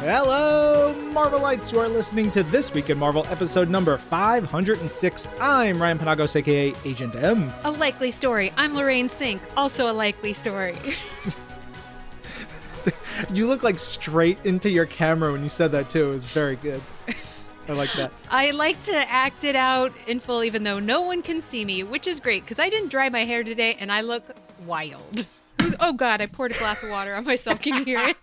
Hello, Marvelites who are listening to This Week in Marvel episode number 506. I'm Ryan Panagos, aka Agent M. A likely story. I'm Lorraine Sink, also a likely story. you look like straight into your camera when you said that too. It was very good. I like that. I like to act it out in full even though no one can see me, which is great because I didn't dry my hair today and I look wild. oh god, I poured a glass of water on myself. Can you hear it?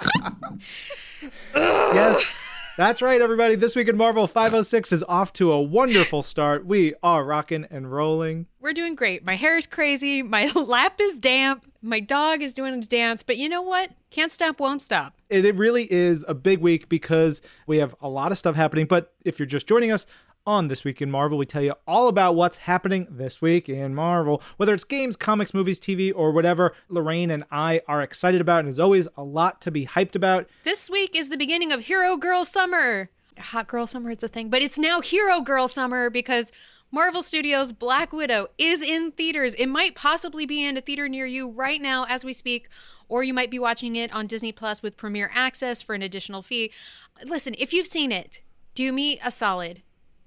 yes. That's right, everybody. This week in Marvel 506 is off to a wonderful start. We are rocking and rolling. We're doing great. My hair is crazy. My lap is damp. My dog is doing a dance. But you know what? Can't stop, won't stop. It, it really is a big week because we have a lot of stuff happening. But if you're just joining us, on This Week in Marvel, we tell you all about what's happening this week in Marvel. Whether it's games, comics, movies, TV, or whatever Lorraine and I are excited about, and there's always a lot to be hyped about. This week is the beginning of Hero Girl Summer. Hot Girl Summer, it's a thing, but it's now Hero Girl Summer because Marvel Studios' Black Widow is in theaters. It might possibly be in a theater near you right now as we speak, or you might be watching it on Disney Plus with Premiere Access for an additional fee. Listen, if you've seen it, do me a solid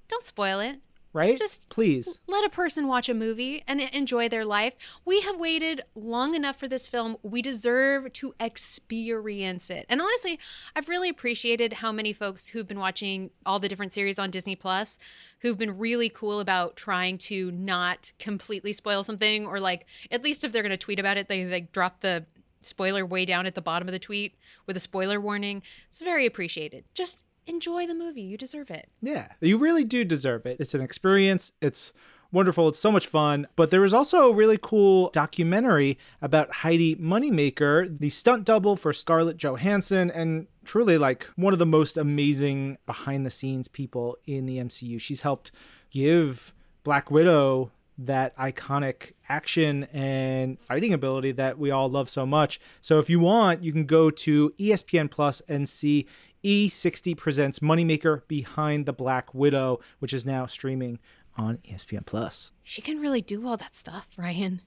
don't spoil it. Right? Just please let a person watch a movie and enjoy their life. We have waited long enough for this film. We deserve to experience it. And honestly, I've really appreciated how many folks who've been watching all the different series on Disney Plus who've been really cool about trying to not completely spoil something or like at least if they're going to tweet about it, they like drop the spoiler way down at the bottom of the tweet with a spoiler warning. It's very appreciated. Just enjoy the movie. You deserve it. Yeah, you really do deserve it. It's an experience. It's wonderful. It's so much fun. But there was also a really cool documentary about Heidi Moneymaker, the stunt double for Scarlett Johansson, and truly like one of the most amazing behind the scenes people in the MCU. She's helped give Black Widow that iconic action and fighting ability that we all love so much. So if you want, you can go to ESPN Plus and see E60 presents Moneymaker Behind the Black Widow, which is now streaming on ESPN Plus. She can really do all that stuff, Ryan.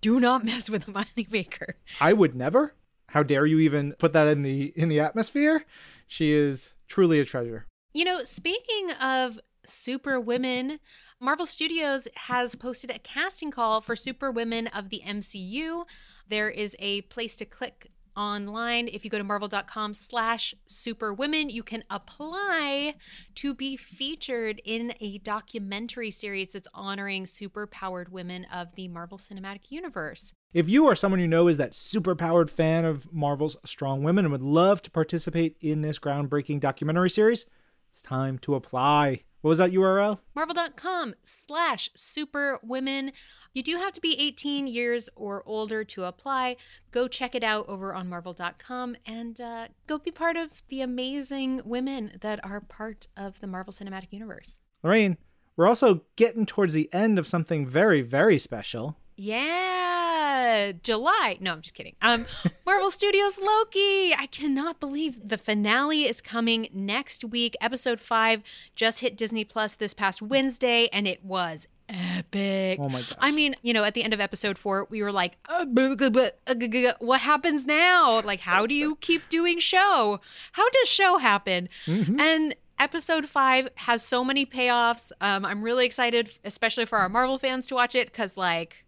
Do not mess with the Moneymaker. I would never. How dare you even put that in the in the atmosphere? She is truly a treasure. You know, speaking of super women, Marvel Studios has posted a casting call for super women of the MCU. There is a place to click online. If you go to marvel.com slash superwomen, you can apply to be featured in a documentary series that's honoring superpowered women of the Marvel Cinematic Universe. If you or someone you know is that superpowered fan of Marvel's strong women and would love to participate in this groundbreaking documentary series, it's time to apply. What was that URL? Marvel.com slash superwomen. You do have to be 18 years or older to apply. Go check it out over on marvel.com and uh, go be part of the amazing women that are part of the Marvel Cinematic Universe. Lorraine, we're also getting towards the end of something very, very special. Yeah, July. No, I'm just kidding. Um, Marvel Studios Loki. I cannot believe the finale is coming next week. Episode five just hit Disney Plus this past Wednesday, and it was epic. Oh my god! I mean, you know, at the end of episode four, we were like, uh, "What happens now? Like, how do you keep doing show? How does show happen?" Mm-hmm. And episode five has so many payoffs. Um, I'm really excited, especially for our Marvel fans, to watch it because, like,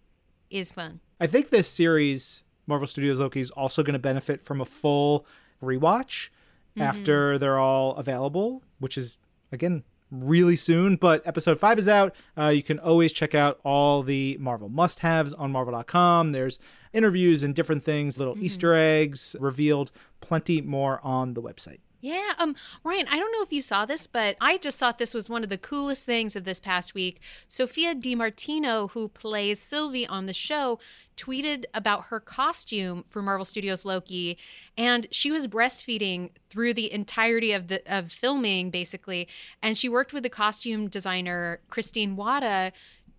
is fun. I think this series, Marvel Studios Loki, is also going to benefit from a full rewatch mm-hmm. after they're all available, which is again really soon. But episode five is out. Uh, you can always check out all the Marvel must haves on Marvel.com. There's interviews and different things, little mm-hmm. Easter eggs revealed, plenty more on the website. Yeah, um, Ryan, I don't know if you saw this, but I just thought this was one of the coolest things of this past week. Sophia DiMartino, who plays Sylvie on the show, tweeted about her costume for Marvel Studios Loki, and she was breastfeeding through the entirety of the of filming, basically. And she worked with the costume designer Christine Wada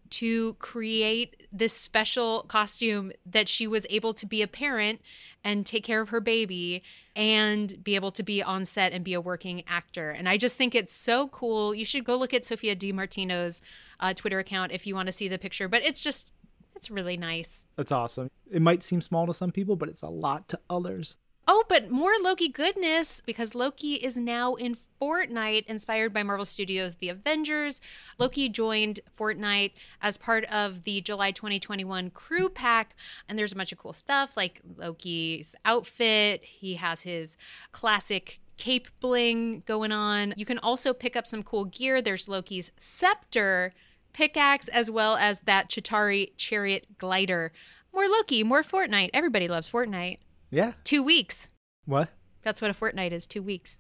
to create this special costume that she was able to be a parent and take care of her baby and be able to be on set and be a working actor. And I just think it's so cool. You should go look at Sophia DiMartino's uh, Twitter account if you want to see the picture. But it's just, it's really nice. That's awesome. It might seem small to some people, but it's a lot to others. Oh, but more Loki goodness because Loki is now in Fortnite, inspired by Marvel Studios' The Avengers. Loki joined Fortnite as part of the July 2021 crew pack, and there's a bunch of cool stuff like Loki's outfit. He has his classic cape bling going on. You can also pick up some cool gear. There's Loki's scepter, pickaxe, as well as that Chitauri chariot glider. More Loki, more Fortnite. Everybody loves Fortnite. Yeah. Two weeks. What? That's what a fortnight is. Two weeks.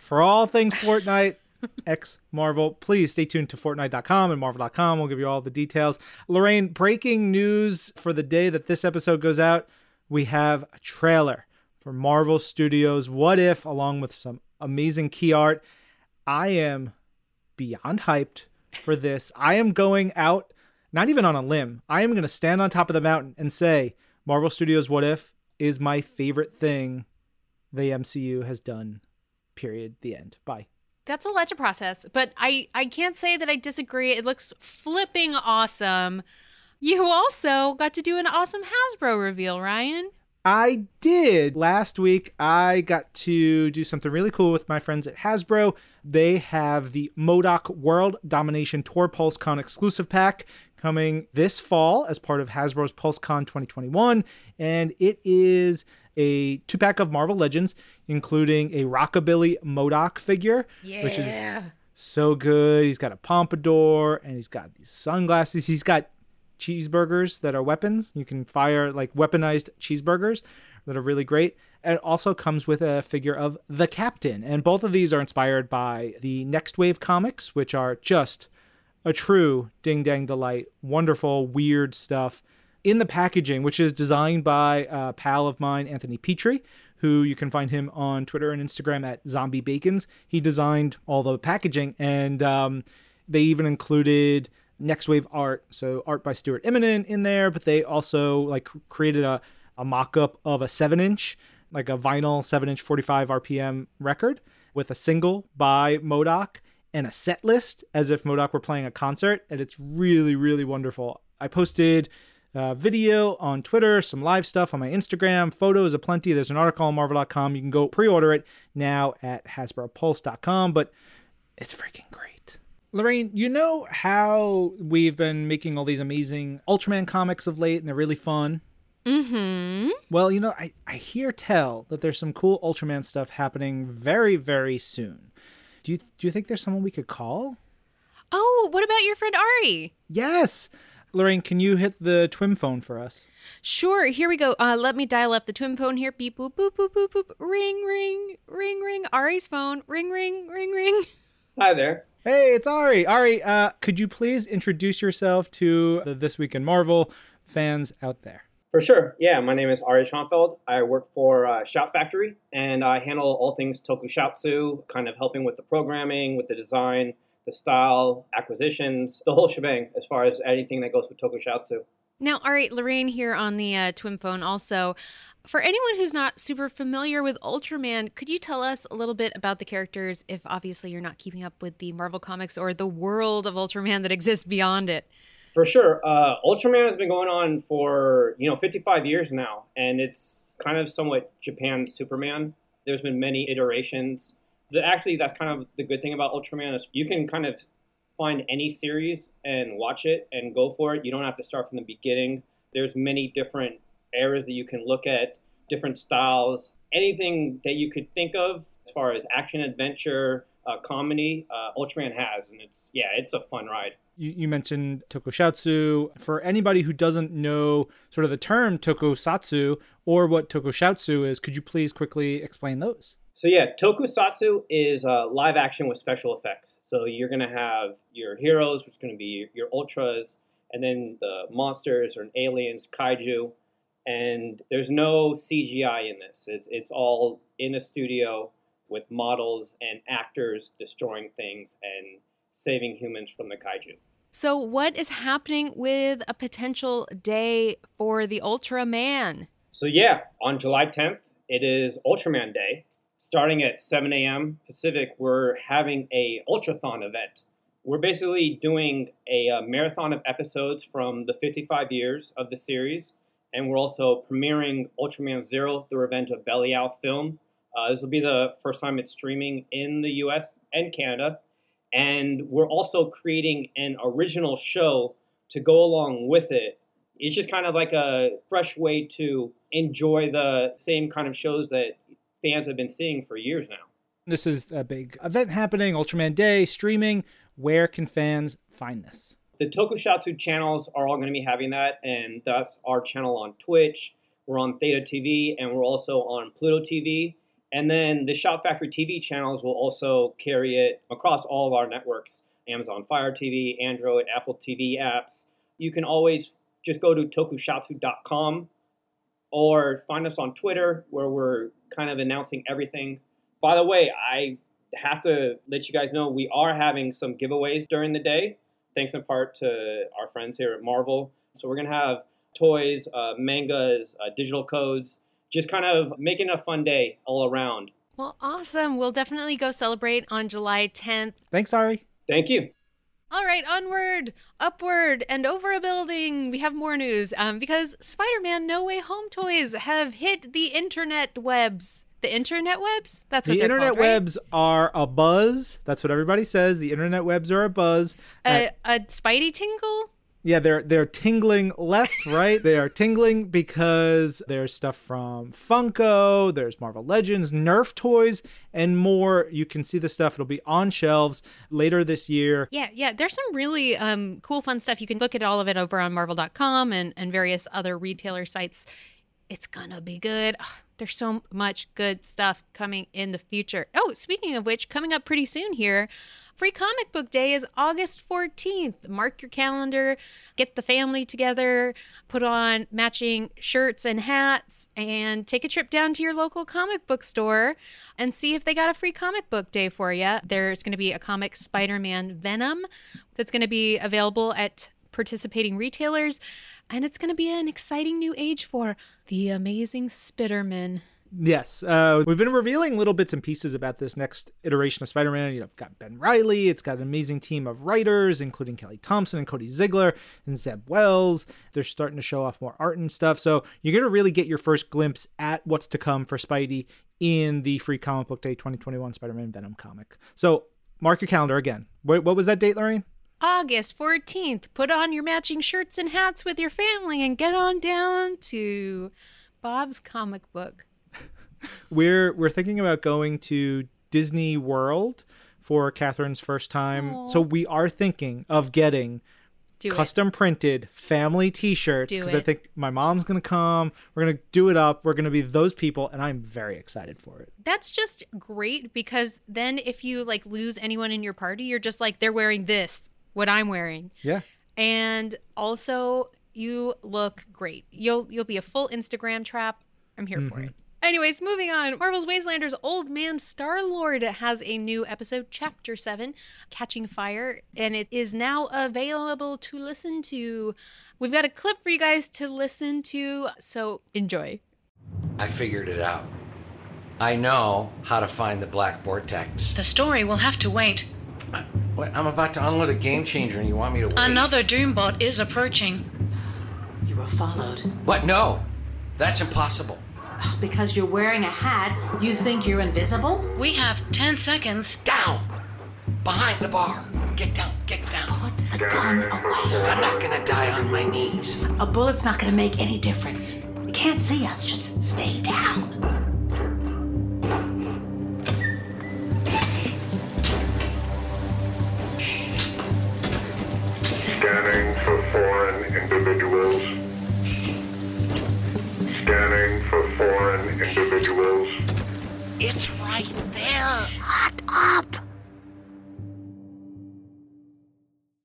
For all things Fortnite, X Marvel, please stay tuned to Fortnite.com and Marvel.com. We'll give you all the details. Lorraine, breaking news for the day that this episode goes out. We have a trailer for Marvel Studios What If, along with some amazing key art. I am beyond hyped for this. I am going out, not even on a limb. I am going to stand on top of the mountain and say Marvel Studios What If is my favorite thing the MCU has done. Period. The end. Bye. That's a lot process, but I I can't say that I disagree. It looks flipping awesome. You also got to do an awesome Hasbro reveal, Ryan. I did. Last week, I got to do something really cool with my friends at Hasbro. They have the MODOK World Domination Tour PulseCon exclusive pack coming this fall as part of Hasbro's PulseCon 2021. And it is a two pack of Marvel Legends, including a Rockabilly MODOK figure, Yeah. which is so good. He's got a pompadour and he's got these sunglasses. He's got cheeseburgers that are weapons. You can fire like weaponized cheeseburgers that are really great. It also comes with a figure of the captain. And both of these are inspired by the Next Wave comics, which are just a true ding dang delight. Wonderful, weird stuff. In the packaging, which is designed by a pal of mine, Anthony Petrie, who you can find him on Twitter and Instagram at Zombie Bacons. He designed all the packaging, and um, they even included next wave art so art by stuart immonen in there but they also like created a, a mock-up of a 7 inch like a vinyl 7 inch 45 rpm record with a single by modok and a set list as if modok were playing a concert and it's really really wonderful i posted uh, video on Twitter, some live stuff on my Instagram, photos aplenty. There's an article on Marvel.com. You can go pre order it now at HasbroPulse.com, but it's freaking great. Lorraine, you know how we've been making all these amazing Ultraman comics of late and they're really fun? Mm-hmm. Well, you know, I, I hear tell that there's some cool Ultraman stuff happening very, very soon. Do you do you think there's someone we could call? Oh, what about your friend Ari? Yes. Lorraine, can you hit the twin phone for us? Sure, here we go. Uh, let me dial up the twin phone here. Beep boop boop boop boop boop. Ring ring ring ring. Ari's phone. Ring ring ring ring. Hi there. Hey, it's Ari. Ari, uh, could you please introduce yourself to the This Week in Marvel fans out there? For sure. Yeah, my name is Ari Schonfeld. I work for uh, Shout Factory, and I handle all things tokusatsu, kind of helping with the programming, with the design, the style, acquisitions, the whole shebang as far as anything that goes with tokusatsu. Now, all right, Lorraine here on the uh, twin phone also. For anyone who's not super familiar with Ultraman, could you tell us a little bit about the characters if obviously you're not keeping up with the Marvel Comics or the world of Ultraman that exists beyond it? For sure. Uh, Ultraman has been going on for, you know, 55 years now, and it's kind of somewhat Japan's Superman. There's been many iterations. The, actually, that's kind of the good thing about Ultraman is you can kind of find any series and watch it and go for it. You don't have to start from the beginning. There's many different eras that you can look at, different styles, anything that you could think of as far as action, adventure, uh, comedy. Uh, Ultraman has, and it's yeah, it's a fun ride. You, you mentioned tokusatsu. For anybody who doesn't know sort of the term tokusatsu or what tokusatsu is, could you please quickly explain those? So yeah, tokusatsu is uh, live action with special effects. So you're gonna have your heroes, which is gonna be your ultras, and then the monsters or aliens, kaiju, and there's no CGI in this. It's it's all in a studio with models and actors destroying things and saving humans from the kaiju. So, what is happening with a potential day for the Ultraman? So yeah, on July 10th, it is Ultraman Day. Starting at 7 a.m. Pacific, we're having a Ultrathon event. We're basically doing a, uh marathon of episodes from the 55 years of the series, and we're also premiering Ultraman Zero: The Revenge of Belial film. Uh, this will be the first time it's streaming in the U.S. and Canada, and we're also creating an original show to go along with it. It's just kind of like a fresh way to enjoy the same kind of shows that fans have been seeing for years now. This is a big event happening, Ultraman Day, streaming. Where can fans find this? The Tokusatsu channels are all going to be having that, and that's our channel on Twitch. We're on Theta TV, and we're also on Pluto TV. And then the Shout Factory TV channels will also carry it across all of our networks Amazon Fire TV, Android, Apple TV apps. You can always just go to tokusatsu.com or find us on Twitter where we're kind of announcing everything. By the way, I have to let you guys know we are having some giveaways during the day, thanks in part to our friends here at Marvel. So we're going to have toys, uh, mangas, uh, digital codes, just kind of making a fun day all around. Well, awesome. We'll definitely go celebrate on July 10th. Thanks, Ari. Thank you. All right, onward, upward, and over a building. We have more news um, because Spider Man No Way Home toys have hit the internet webs. The internet webs? That's what the internet called, right? webs are a buzz. That's what everybody says. The internet webs are a buzz. Uh, A, a Spidey tingle? yeah, they're they're tingling left, right. they are tingling because there's stuff from Funko, there's Marvel Legends, Nerf toys, and more. You can see the stuff. It'll be on shelves later this year. Yeah, yeah. There's some really um, cool, fun stuff. You can look at all of it over on Marvel.com and, and various other retailer sites. It's gonna be good. There's so much good stuff coming in the future. Oh, speaking of which, coming up pretty soon here, Free Comic Book Day is August 14th. Mark your calendar, get the family together, put on matching shirts and hats, and take a trip down to your local comic book store and see if they got a free comic book day for you. There's going to be a comic Spider Man Venom that's going to be available at participating retailers, and it's going to be an exciting new age for the amazing Spitterman. Yes, uh, we've been revealing little bits and pieces about this next iteration of Spider-Man. You know, it's got Ben Riley. It's got an amazing team of writers, including Kelly Thompson and Cody Ziglar and Zeb Wells. They're starting to show off more art and stuff. So you're gonna really get your first glimpse at what's to come for Spidey in the Free Comic Book Day 2021 Spider-Man Venom comic. So mark your calendar again. What, what was that date, Lorraine? August 14th. Put on your matching shirts and hats with your family and get on down to Bob's comic book. We're we're thinking about going to Disney World for Catherine's first time. Aw. So we are thinking of getting Do custom printed family t-shirts because I think my mom's gonna come. We're gonna do it up. We're gonna be those people, and I'm very excited for it. it. That's just great because then if you like lose anyone in your party, you're just like they're wearing this, what I'm wearing. Yeah. And also you look great. You'll you'll be a full Instagram trap. I'm here for mm-hmm. it. Anyways, moving on. Marvel's Wastelanders Old Man Star Lord has a new episode, Chapter 7, Catching Fire, and it is now available to listen to. We've got a clip for you guys to listen to, so enjoy. I figured it out. I know how to find the black vortex. The story will have to wait. What? I'm about to unload a game changer and you want me to wait? Another Doombot is approaching. You were followed. What? No. That's impossible. Because you're wearing a hat, you think you're invisible? We have 10 seconds. Down! Behind the bar. Get down, get down. Put the gun away. I'm not gonna die on my knees. A bullet's not gonna make any difference. You can't see us, just stay down. Individuals. Scanning for foreign individuals. It's right there. Hot up!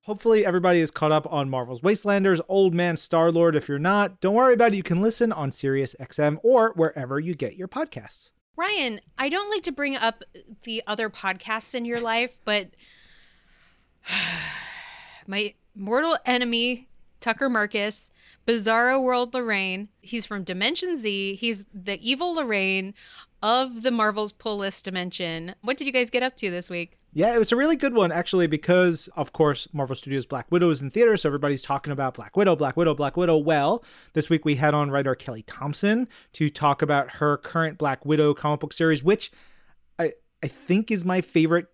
Hopefully, everybody is caught up on Marvel's Wastelanders, Old Man Star Lord. If you're not, don't worry about it. You can listen on Sirius XM or wherever you get your podcasts. Ryan, I don't like to bring up the other podcasts in your life, but my mortal enemy, Tucker Markus, Bizarro World Lorraine. He's from Dimension Z. He's the evil Lorraine of the Marvel's pull list dimension. What did you guys get up to this week? Yeah, it was a really good one actually because of course Marvel Studios Black Widow is in theaters, so everybody's talking about Black Widow, Black Widow, Black Widow. Well, this week we had on writer Kelly Thompson to talk about her current Black Widow comic book series, which I I think is my favorite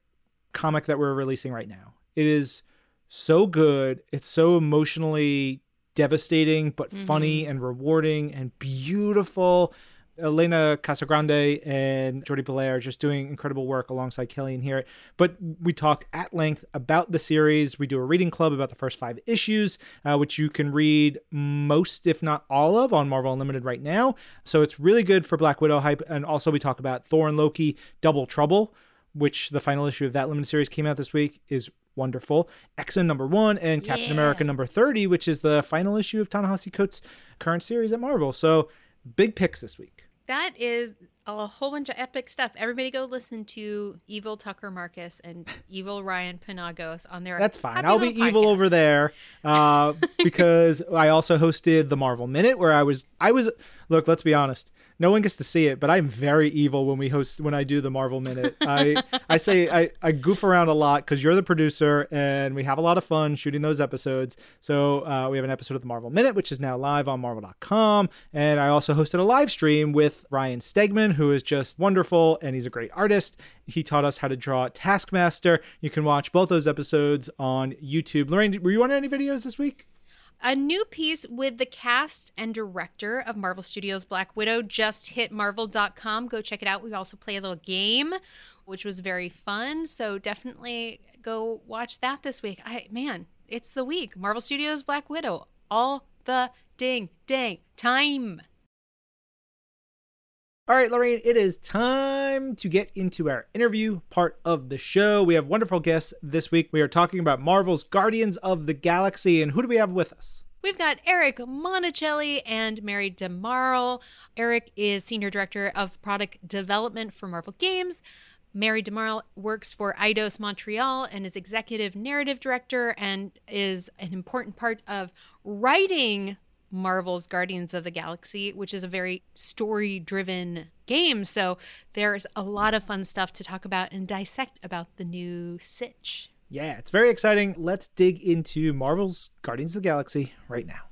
comic that we're releasing right now. It is so good. It's so emotionally devastating but funny and rewarding and beautiful. Elena Casagrande and Jordie Bellaire are just doing incredible work alongside Kelly in here. But we talk at length about the series. We do a reading club about the first five issues, uh, which you can read most, if not all of, on Marvel Unlimited right now. So it's really good for Black Widow hype. And also, we talk about Thor and Loki Double Trouble, which the final issue of that limited series came out this week, is wonderful. X Men number one and Captain Yeah. America number 30, which is the final issue of Ta-Nehisi Coates' current series at Marvel. So big picks this week. That is a whole bunch of epic stuff. Everybody go listen to Evil Tucker Markus and Evil Ryan Panagos on their That's fine. I'll be little evil over there uh, because I also hosted the Marvel Minute where I was I was look. Let's be honest. No one gets to see it, but I'm very evil when we host when I do the Marvel Minute. I I say I, I goof around a lot because you're the producer and we have a lot of fun shooting those episodes. So uh, we have an episode of the Marvel Minute, which is now live on Marvel.com, and I also hosted a live stream with Ryan Stegman, who is just wonderful and he's a great artist. He taught us how to draw Taskmaster. You can watch both those episodes on YouTube. Lorraine, were you on any videos this week? A new piece with the cast and director of Marvel Studios Black Widow just hit marvel.com. Go check it out. We also play a little game, which was very fun. So definitely go watch that this week. I man, it's the week. Marvel Studios Black Widow. All the ding dang time. All right, Lorraine, it is time to get into our interview part of the show. We have wonderful guests this week. We are talking about Marvel's Guardians of the Galaxy. And who do we have with us? We've got Eric Monacelli and Mary DeMarle. Eric is Senior Director of Product Development for Marvel Games. Mary DeMarle works for Eidos Montreal and is Executive Narrative Director and is an important part of writing Marvel's Guardians of the Galaxy, which is a very story driven game. So there's a lot of fun stuff to talk about and dissect about the new Sitch. Yeah, it's very exciting. Let's dig into Marvel's Guardians of the Galaxy right now.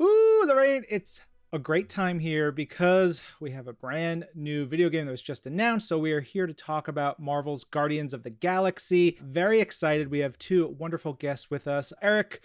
Ooh, Lorraine, it's a great time here because we have a brand new video game that was just announced. So we are here to talk about Marvel's Guardians of the Galaxy. Very excited. We have two wonderful guests with us. Eric,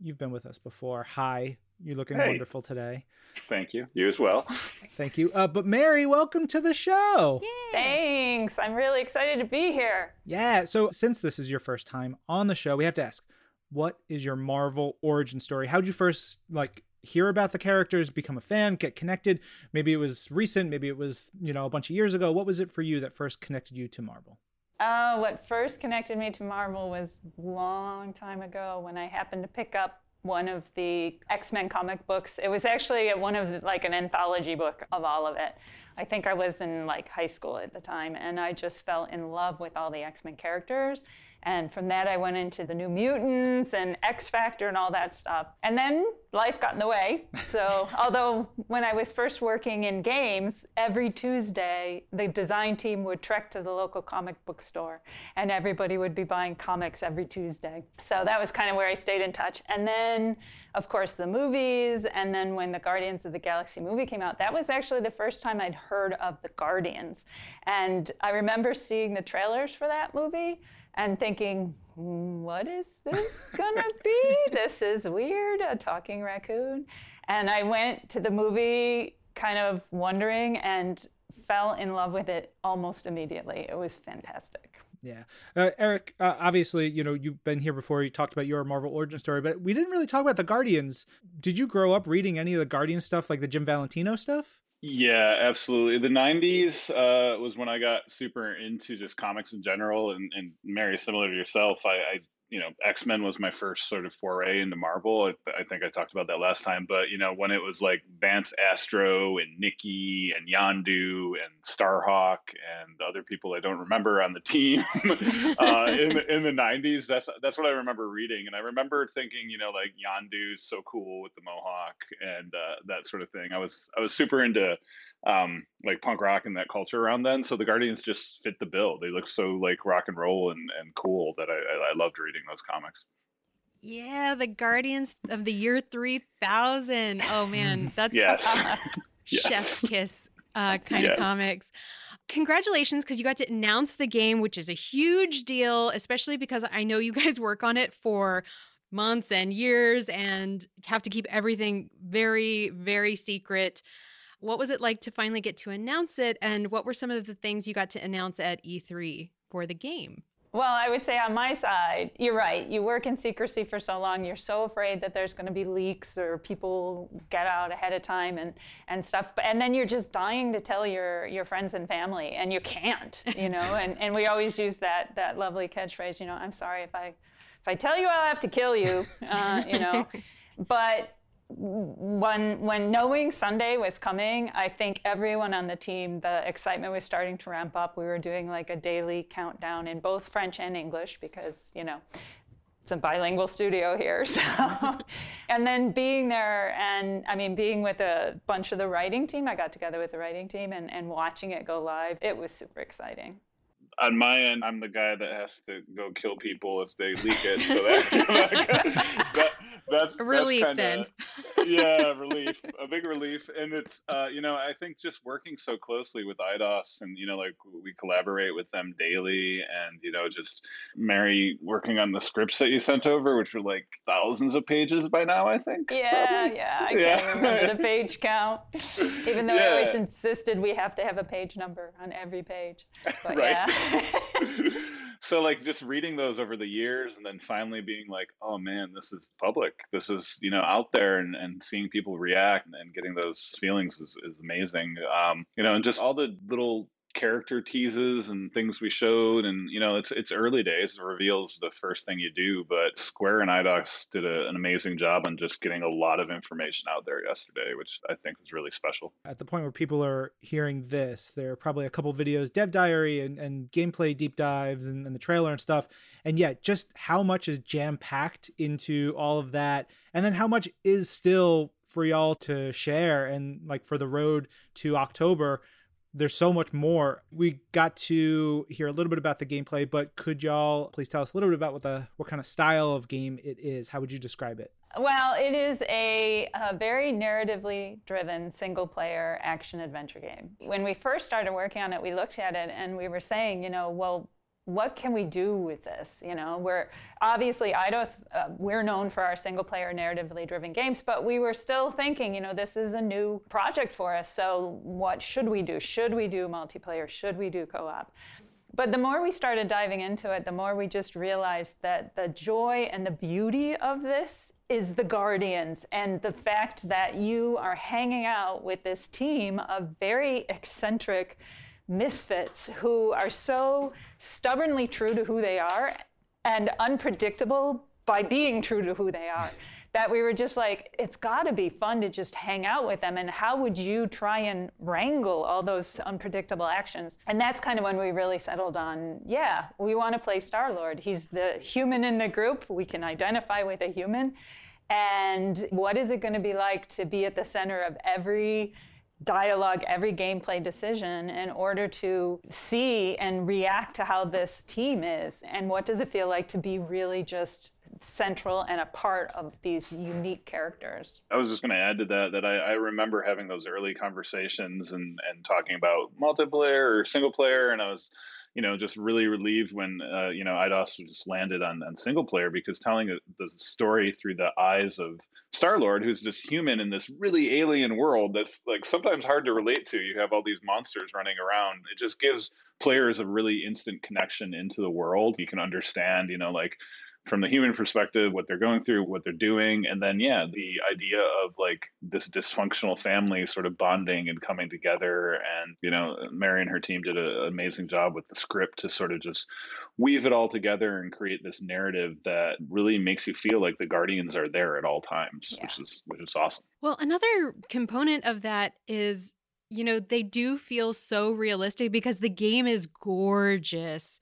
you've been with us before. Hi. You're looking Hey. wonderful today. Thank you. You as well. Thank you. Uh, but Mary, welcome to the show. Thanks. I'm really excited to be here. Yeah. So since this is your first time on the show, we have to ask, what is your Marvel origin story? How'd you first like hear about the characters, become a fan, get connected? Maybe it was recent, maybe it was, you know, a bunch of years ago. What was it for you that first connected you to Marvel? Uh, what first connected me to Marvel was long time ago when I happened to pick up one of the X-Men comic books. It was actually one of like an anthology book of all of it. I think I was in like high school at the time and I just fell in love with all the X-Men characters. And from that I went into the New Mutants and X Factor and all that stuff. And then life got in the way. So, although when I was first working in games, every Tuesday the design team would trek to the local comic book store and everybody would be buying comics every Tuesday. So that was kind of where I stayed in touch. And then, of course, the movies. And then when the Guardians of the Galaxy movie came out, that was actually the first time I'd heard of the Guardians. And I remember seeing the trailers for that movie and thinking, "Hmm, what is this gonna be? this is weird, a talking raccoon. And I went to the movie kind of wondering and fell in love with it almost immediately. It was fantastic. Yeah. Uh, Eric, uh, obviously, you know, you've been here before. You talked about your Marvel origin story, but we didn't really talk about the Guardians. Did you grow up reading any of the Guardian stuff, like the Jim Valentino stuff? Yeah, absolutely. The '90s uh, was when I got super into just comics in general, and, and Mary, similar to yourself, I, I you know, X Men was my first sort of foray into Marvel. I, I, think I talked about that last time. But you know, when it was like Vance Astro and Nikki and Yondu and Starhawk and other people I don't remember on the team uh, in the, in the '90s, that's that's what I remember reading. And I remember thinking, you know, like Yondu's so cool with the mohawk and uh, that sort of thing. I was I was super into um, like punk rock and that culture around then. So the Guardians just fit the bill. They look so like rock and roll and, and cool that I, I, I loved reading those comics. Yeah, the Guardians of the year 3000. Oh man, that's yes. Uh, yes. chef's kiss uh, kind yes. of comics. Congratulations, because you got to announce the game, which is a huge deal, especially because I know you guys work on it for months and years and have to keep everything very, very secret. What was it like to finally get to announce it? And what were some of the things you got to announce at E3 for the game? Well, I would say on my side, you're right. You work in secrecy for so long, you're so afraid that there's going to be leaks or people get out ahead of time and, and stuff. And then you're just dying to tell your, your friends and family, and you can't, you know. and, and we always use that, that lovely catchphrase, you know, I'm sorry if I, if I tell you, I'll have to kill you, uh, you know. But when when knowing Sunday was coming, I think everyone on the team, the excitement was starting to ramp up. We were doing like a daily countdown in both French and English because you know it's a bilingual studio here. So, and then being there, and I mean, being with a bunch of the writing team, I got together with the writing team and, and watching it go live. It was super exciting on my end, I'm the guy that has to go kill people if they leak it. So that, that, that's relief that's kinda, then. yeah, relief, a big relief, and it's uh, you know I think just working so closely with Eidos and you know like we collaborate with them daily, and you know just Mary working on the scripts that you sent over, which were like thousands of pages by now, I think. Yeah, probably. yeah, I yeah. can't remember the page count, even though yeah. I always insisted we have to have a page number on every page. But right. yeah. so like just reading those over the years and then finally being like oh man this is public. This is you know out there and, and seeing people react and getting those feelings is, is amazing. Um, you know and just all the little character teases and things we showed and you know it's it's early days reveals the first thing you do but square and Eidos did a, an amazing job on just getting a lot of information out there yesterday which i think was really special. At the point where people are hearing this there are probably a couple videos dev diary and, and gameplay deep dives and, and the trailer and stuff and yet just how much is jam packed into all of that and then how much is still for y'all to share and like for the road to october there's so much more. We got to hear a little bit about the gameplay, but could y'all please tell us a little bit about what the what kind of style of game it is? How would you describe it? Well, it is a, a very narratively driven single player action adventure game. When we first started working on it, we looked at it and we were saying, you know, well, what can we do with this? You know, we're obviously Eidos, uh, we're known for our single player narratively driven games, but we were still thinking, you know, this is a new project for us. So what should we do? Should we do multiplayer? Should we do co op? But the more we started diving into it, the more we just realized that the joy and the beauty of this is the Guardians and the fact that you are hanging out with this team of very eccentric misfits who are so stubbornly true to who they are and unpredictable by being true to who they are that we were just like it's got to be fun to just hang out with them. And how would you try and wrangle all those unpredictable actions? And that's kind of when we really settled on yeah we want to play star lord. He's the human in the group. We can identify with a human. And what is it going to be like to be at the center of every dialogue every gameplay decision in order to see and react to how this team is and what does it feel like to be really just central and a part of these unique characters. I was just going to add to that that I, I, remember having those early conversations and, and talking about multiplayer or single player, and I was you know, just really relieved when, uh, you know, Eidos just landed on, on single player because telling the story through the eyes of Star Lord, who's this human in this really alien world that's like sometimes hard to relate to. You have all these monsters running around. It just gives players a really instant connection into the world. You can understand, you know, like from the human perspective, what they're going through, what they're doing, and then yeah, the idea of like this dysfunctional family sort of bonding and coming together. And you know, Mary and her team did an amazing job with the script to sort of just weave it all together and create this narrative that really makes you feel like the Guardians are there at all times, Yeah. which is which is awesome. Well, another component of that is, you know, they do feel so realistic because the game is gorgeous.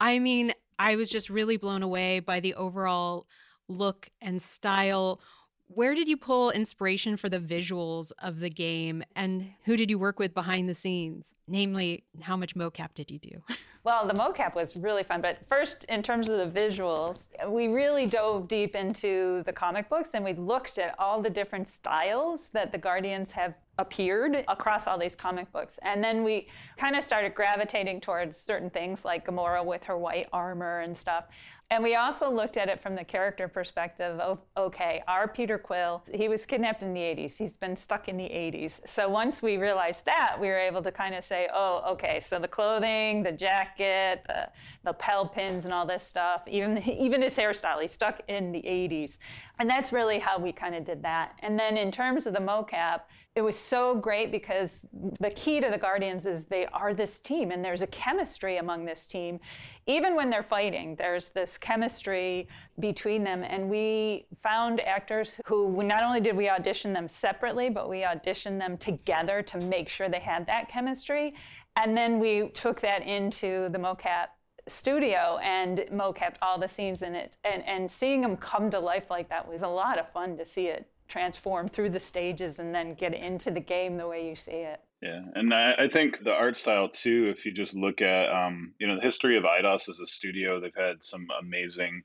I mean, I was just really blown away by the overall look and style. Where did you pull inspiration for the visuals of the game and who did you work with behind the scenes? Namely, how much mocap did you do? Well, the mocap was really fun, but first, in terms of the visuals, we really dove deep into the comic books and we looked at all the different styles that the Guardians have appeared across all these comic books. And then we kind of started gravitating towards certain things like Gamora with her white armor and stuff. And we also looked at it from the character perspective of okay, our Peter Quill, he was kidnapped in the 80s. He's been stuck in the 80s. So once we realized that, we were able to kind of say, oh, okay, so the clothing, the jacket, the, the lapel pins, and all this stuff, even, even his hairstyle, he's stuck in the 80s. And that's really how we kind of did that. And then in terms of the mocap, it was so great because the key to the Guardians is they are this team and there's a chemistry among this team. Even when they're fighting, there's this chemistry between them. And we found actors who not only did we audition them separately, but we auditioned them together to make sure they had that chemistry. And then we took that into the mocap studio and mocapped all the scenes in it. And, and seeing them come to life like that was a lot of fun to see it transform through the stages and then get into the game the way you see it. Yeah, and I, I think the art style too. If you just look at, um, you know, the history of Eidos as a studio, they've had some amazing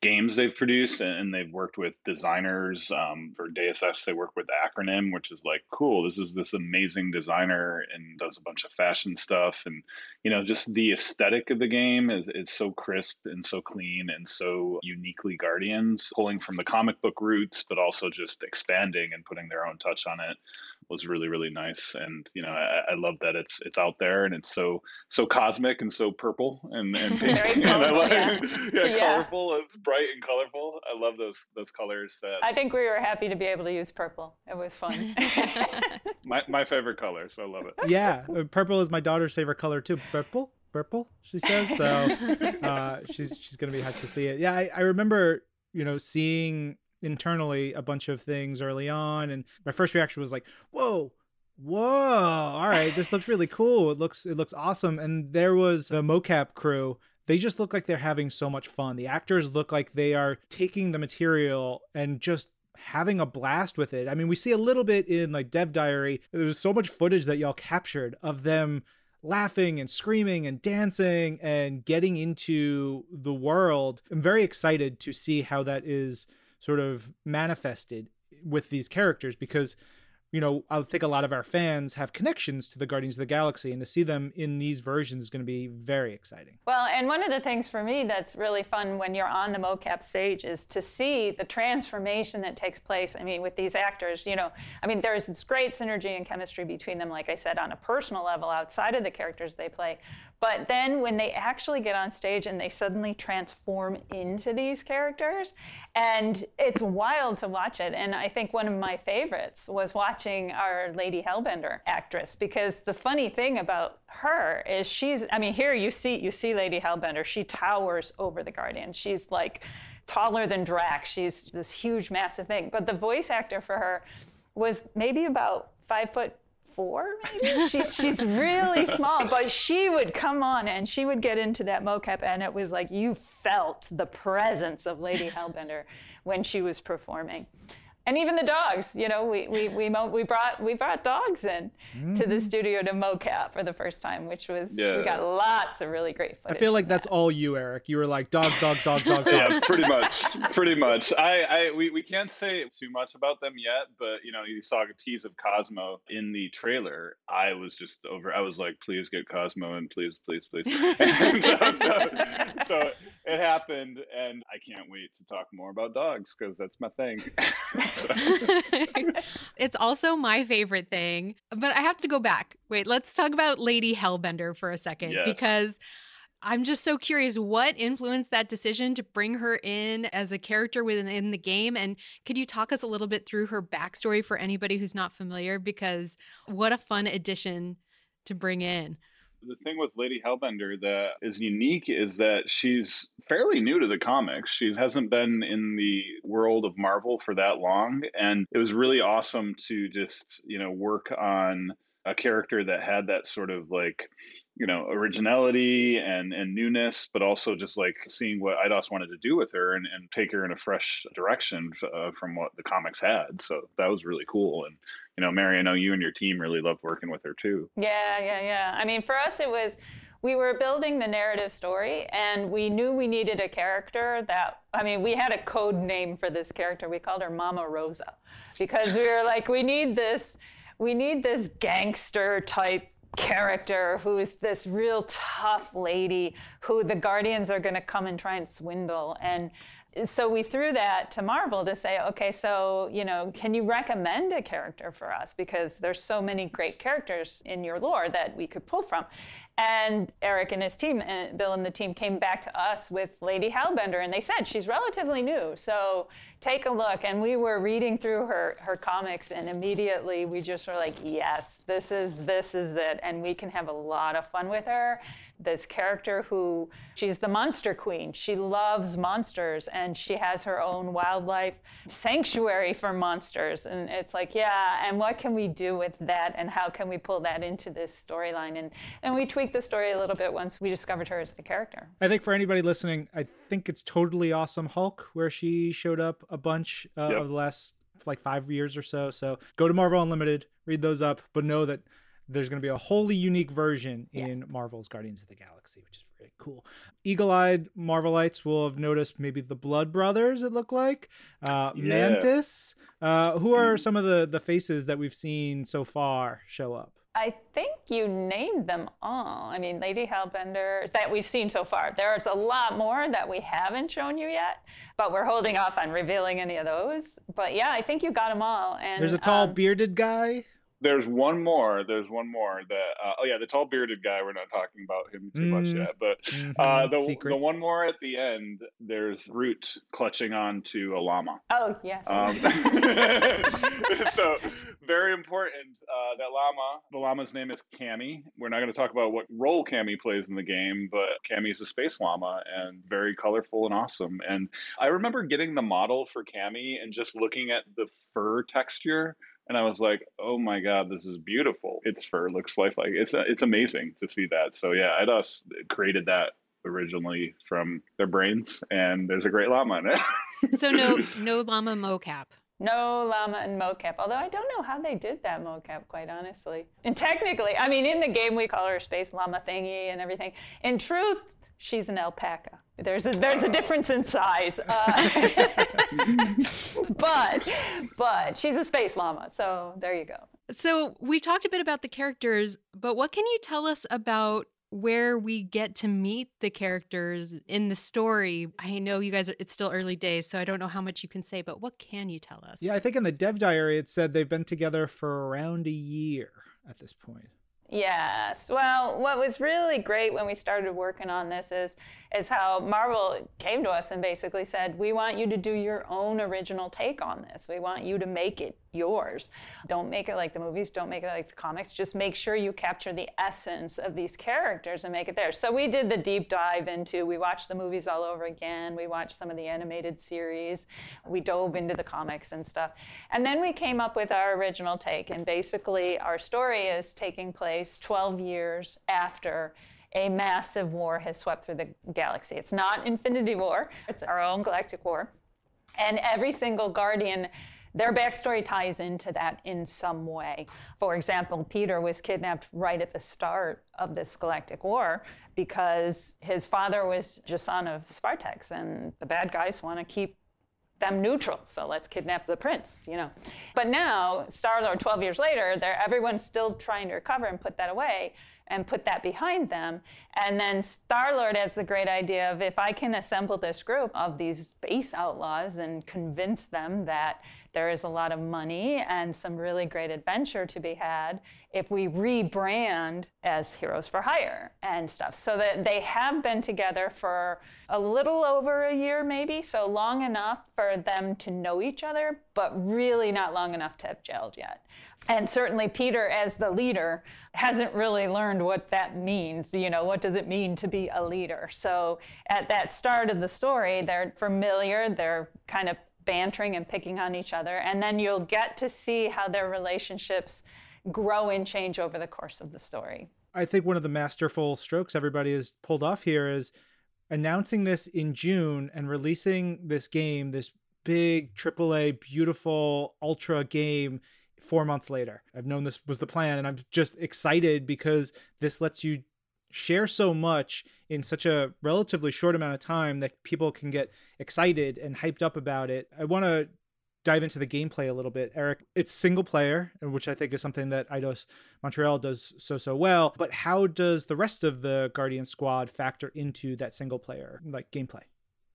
games they've produced, and, and they've worked with designers. Um, for Deus Ex, they work with Acronym, which is like cool. This is this amazing designer and does a bunch of fashion stuff, and you know, just the aesthetic of the game is is so crisp and so clean and so uniquely Guardians, pulling from the comic book roots, but also just expanding and putting their own touch on it was really really nice and you know I, I love that it's it's out there and it's so so cosmic and so purple and and pink Very and I colorful, like, yeah. yeah, Yeah. colorful it's bright and colorful I love those those colors that I think we were happy to be able to use purple. It was fun. my, my favorite color so I love it yeah, uh, purple is my daughter's favorite color too. Purple, purple, she says. So uh, she's she's gonna be hyped to see it. Yeah, I, I remember you know seeing internally a bunch of things early on, and my first reaction was like, "Whoa." Whoa! All right, this looks really cool. It looks it looks awesome. And there was the mocap crew. They just look like they're having so much fun. The actors look like they are taking the material and just having a blast with it. I mean, we see a little bit in like Dev Diary. There's so much footage that y'all captured of them laughing and screaming and dancing and getting into the world. I'm very excited to see how that is sort of manifested with these characters because you know, I think a lot of our fans have connections to the Guardians of the Galaxy, and to see them in these versions is going to be very exciting. Well, and one of the things for me that's really fun when you're on the mocap stage is to see the transformation that takes place. I mean, with these actors, you know, I mean, there's this great synergy and chemistry between them, like I said, on a personal level outside of the characters they play. But then when they actually get on stage and they suddenly transform into these characters, and it's wild to watch it. And I think one of my favorites was watching our Lady Hellbender actress because the funny thing about her is she's I mean here you see you see Lady Hellbender. She towers over the Guardians. She's like taller than Drax. She's this huge massive thing. But the voice actor for her was maybe about five foot four maybe? She's she's really small but she would come on and she would get into that mocap and it was like you felt the presence of Lady Hellbender when she was performing and even the dogs you know we we we, mo- we brought we brought dogs in to the mm-hmm. studio to mocap for the first time which was Yeah. we got lots of really great footage. I feel like from that's that. all you, Eric. You were like dogs, dogs, dogs, dogs, yeah, pretty much, pretty much. I, I, we, we can't say too much about them yet, but you know, you saw a tease of Cosmo in the trailer. I was just over. I was like, please get Cosmo and please, please, please. So, so, so it happened, and I can't wait to talk more about dogs because that's my thing. It's also my favorite thing. But I have to go back. Wait, let's talk about Lady Hellbender for a second Yes. because I'm just so curious what influenced that decision to bring her in as a character within the game. And could you talk us a little bit through her backstory for anybody who's not familiar? Because what a fun addition to bring in. The thing with Lady Hellbender that is unique is that she's fairly new to the comics. She hasn't been in the world of Marvel for that long. And it was really awesome to just, you know, work on a character that had that sort of like you know originality and and newness but also just like seeing what Eidos wanted to do with her and, and take her in a fresh direction uh, from what the comics had so that was really cool and you know mary i know you and your team really loved working with her too. Yeah yeah yeah. I mean for us it was we were building the narrative story and we knew we needed a character that i mean we had a code name for this character. We called her mama rosa because we were like we need this we need this gangster type character who's this real tough lady who the guardians are going to come and try and swindle. And so we threw that to Marvel to say, okay, so, you know, can you recommend a character for us? Because there's so many great characters in your lore that we could pull from. And Eric and his team, and Bill and the team came back to us with Lady Hellbender, and they said she's relatively new, so take a look. And we were reading through her her comics, and immediately we just were like, yes, this is this is it, and we can have a lot of fun with her this character who she's the monster queen. She loves monsters and she has her own wildlife sanctuary for monsters. And it's like, yeah, and what can we do with that and how can we pull that into this storyline? And and we tweaked the story a little bit once we discovered her as the character. I think for anybody listening, I think it's totally awesome Hulk where she showed up a bunch uh, yep. of the last like five years or so. So go to Marvel Unlimited, read those up, but know that there's going to be a wholly unique version in. Marvel's Guardians of the Galaxy, which is very cool. Eagle-eyed Marvelites will have noticed maybe the Blood Brothers. It looked like uh, yeah. Mantis. Uh, who are mm. some of the the faces that we've seen so far show up? I think you named them all. I mean, Lady Hellbender that we've seen so far. There's a lot more that we haven't shown you yet, but we're holding off on revealing any of those. But yeah, I think you got them all. And there's a tall um, bearded guy. There's one more. There's one more that. Uh, oh yeah, the tall bearded guy. We're not talking about him too mm. much yet, but mm-hmm. uh, the the one more at the end. There's Groot clutching on to a llama. Oh yes. Um, so very important. Uh, that llama. The llama's name is Cammy. We're not going to talk about what role Cammy plays in the game, but Cammy is a space llama and very colorful and awesome. And I remember getting the model for Cammy and just looking at the fur texture and I was like, "Oh my god, this is beautiful! Its fur looks lifelike. It's uh, it's amazing to see that." So yeah, Eidos created that originally from their brains, and there's a great llama in it. so no no llama mocap. No llama and mocap. Although I don't know how they did that mocap, quite honestly. And technically, I mean, in the game we call her space llama thingy and everything. In truth, she's an alpaca. There's a, there's a difference in size, uh, but but she's a space llama, so there you go. So we've talked a bit about the characters, but what can you tell us about where we get to meet the characters in the story? I know you guys, it's still early days, so I don't know how much you can say, but what can you tell us? Yeah, I think in the dev diary it said they've been together for around a year at this point. Yes. Well, what was really great when we started working on this is is how Marvel came to us and basically said, "We want you to do your own original take on this. We want you to make it yours. Don't make it like the movies, don't make it like the comics. Just make sure you capture the essence of these characters and make it there." So we did the deep dive into we watched the movies all over again. We watched some of the animated series. We dove into the comics and stuff. And then we came up with our original take and basically our story is taking place 12 years after a massive war has swept through the galaxy. It's not Infinity War, it's our own galactic war. And every single Guardian, their backstory ties into that in some way. For example, Peter was kidnapped right at the start of this galactic war because his father was J'son of Spartax, and the bad guys want to keep them neutral. So let's kidnap the prince, you know. But now, Star Lord, 12 years later, they're, everyone's still trying to recover and put that away and put that behind them. And then Star Lord has the great idea of if I can assemble this group of these space outlaws and convince them that there is a lot of money and some really great adventure to be had if we rebrand as Heroes for Hire and stuff. So that they have been together for a little over a year, maybe, so long enough for them to know each other, but really not long enough to have gelled yet. And certainly Peter, as the leader, hasn't really learned what that means. You know, what does it mean to be a leader? So at that start of the story, they're familiar, they're kind of bantering and picking on each other. And then you'll get to see how their relationships grow and change over the course of the story. I think one of the masterful strokes everybody has pulled off here is announcing this in June and releasing this game, this big AAA, beautiful, ultra game four months later. I've known this was the plan, and I'm just excited because this lets you share so much in such a relatively short amount of time that people can get excited and hyped up about it. I want to dive into the gameplay a little bit. Eric, it's single player, which I think is something that Eidos Montreal does so so well, but how does the rest of the Guardian squad factor into that single player like gameplay?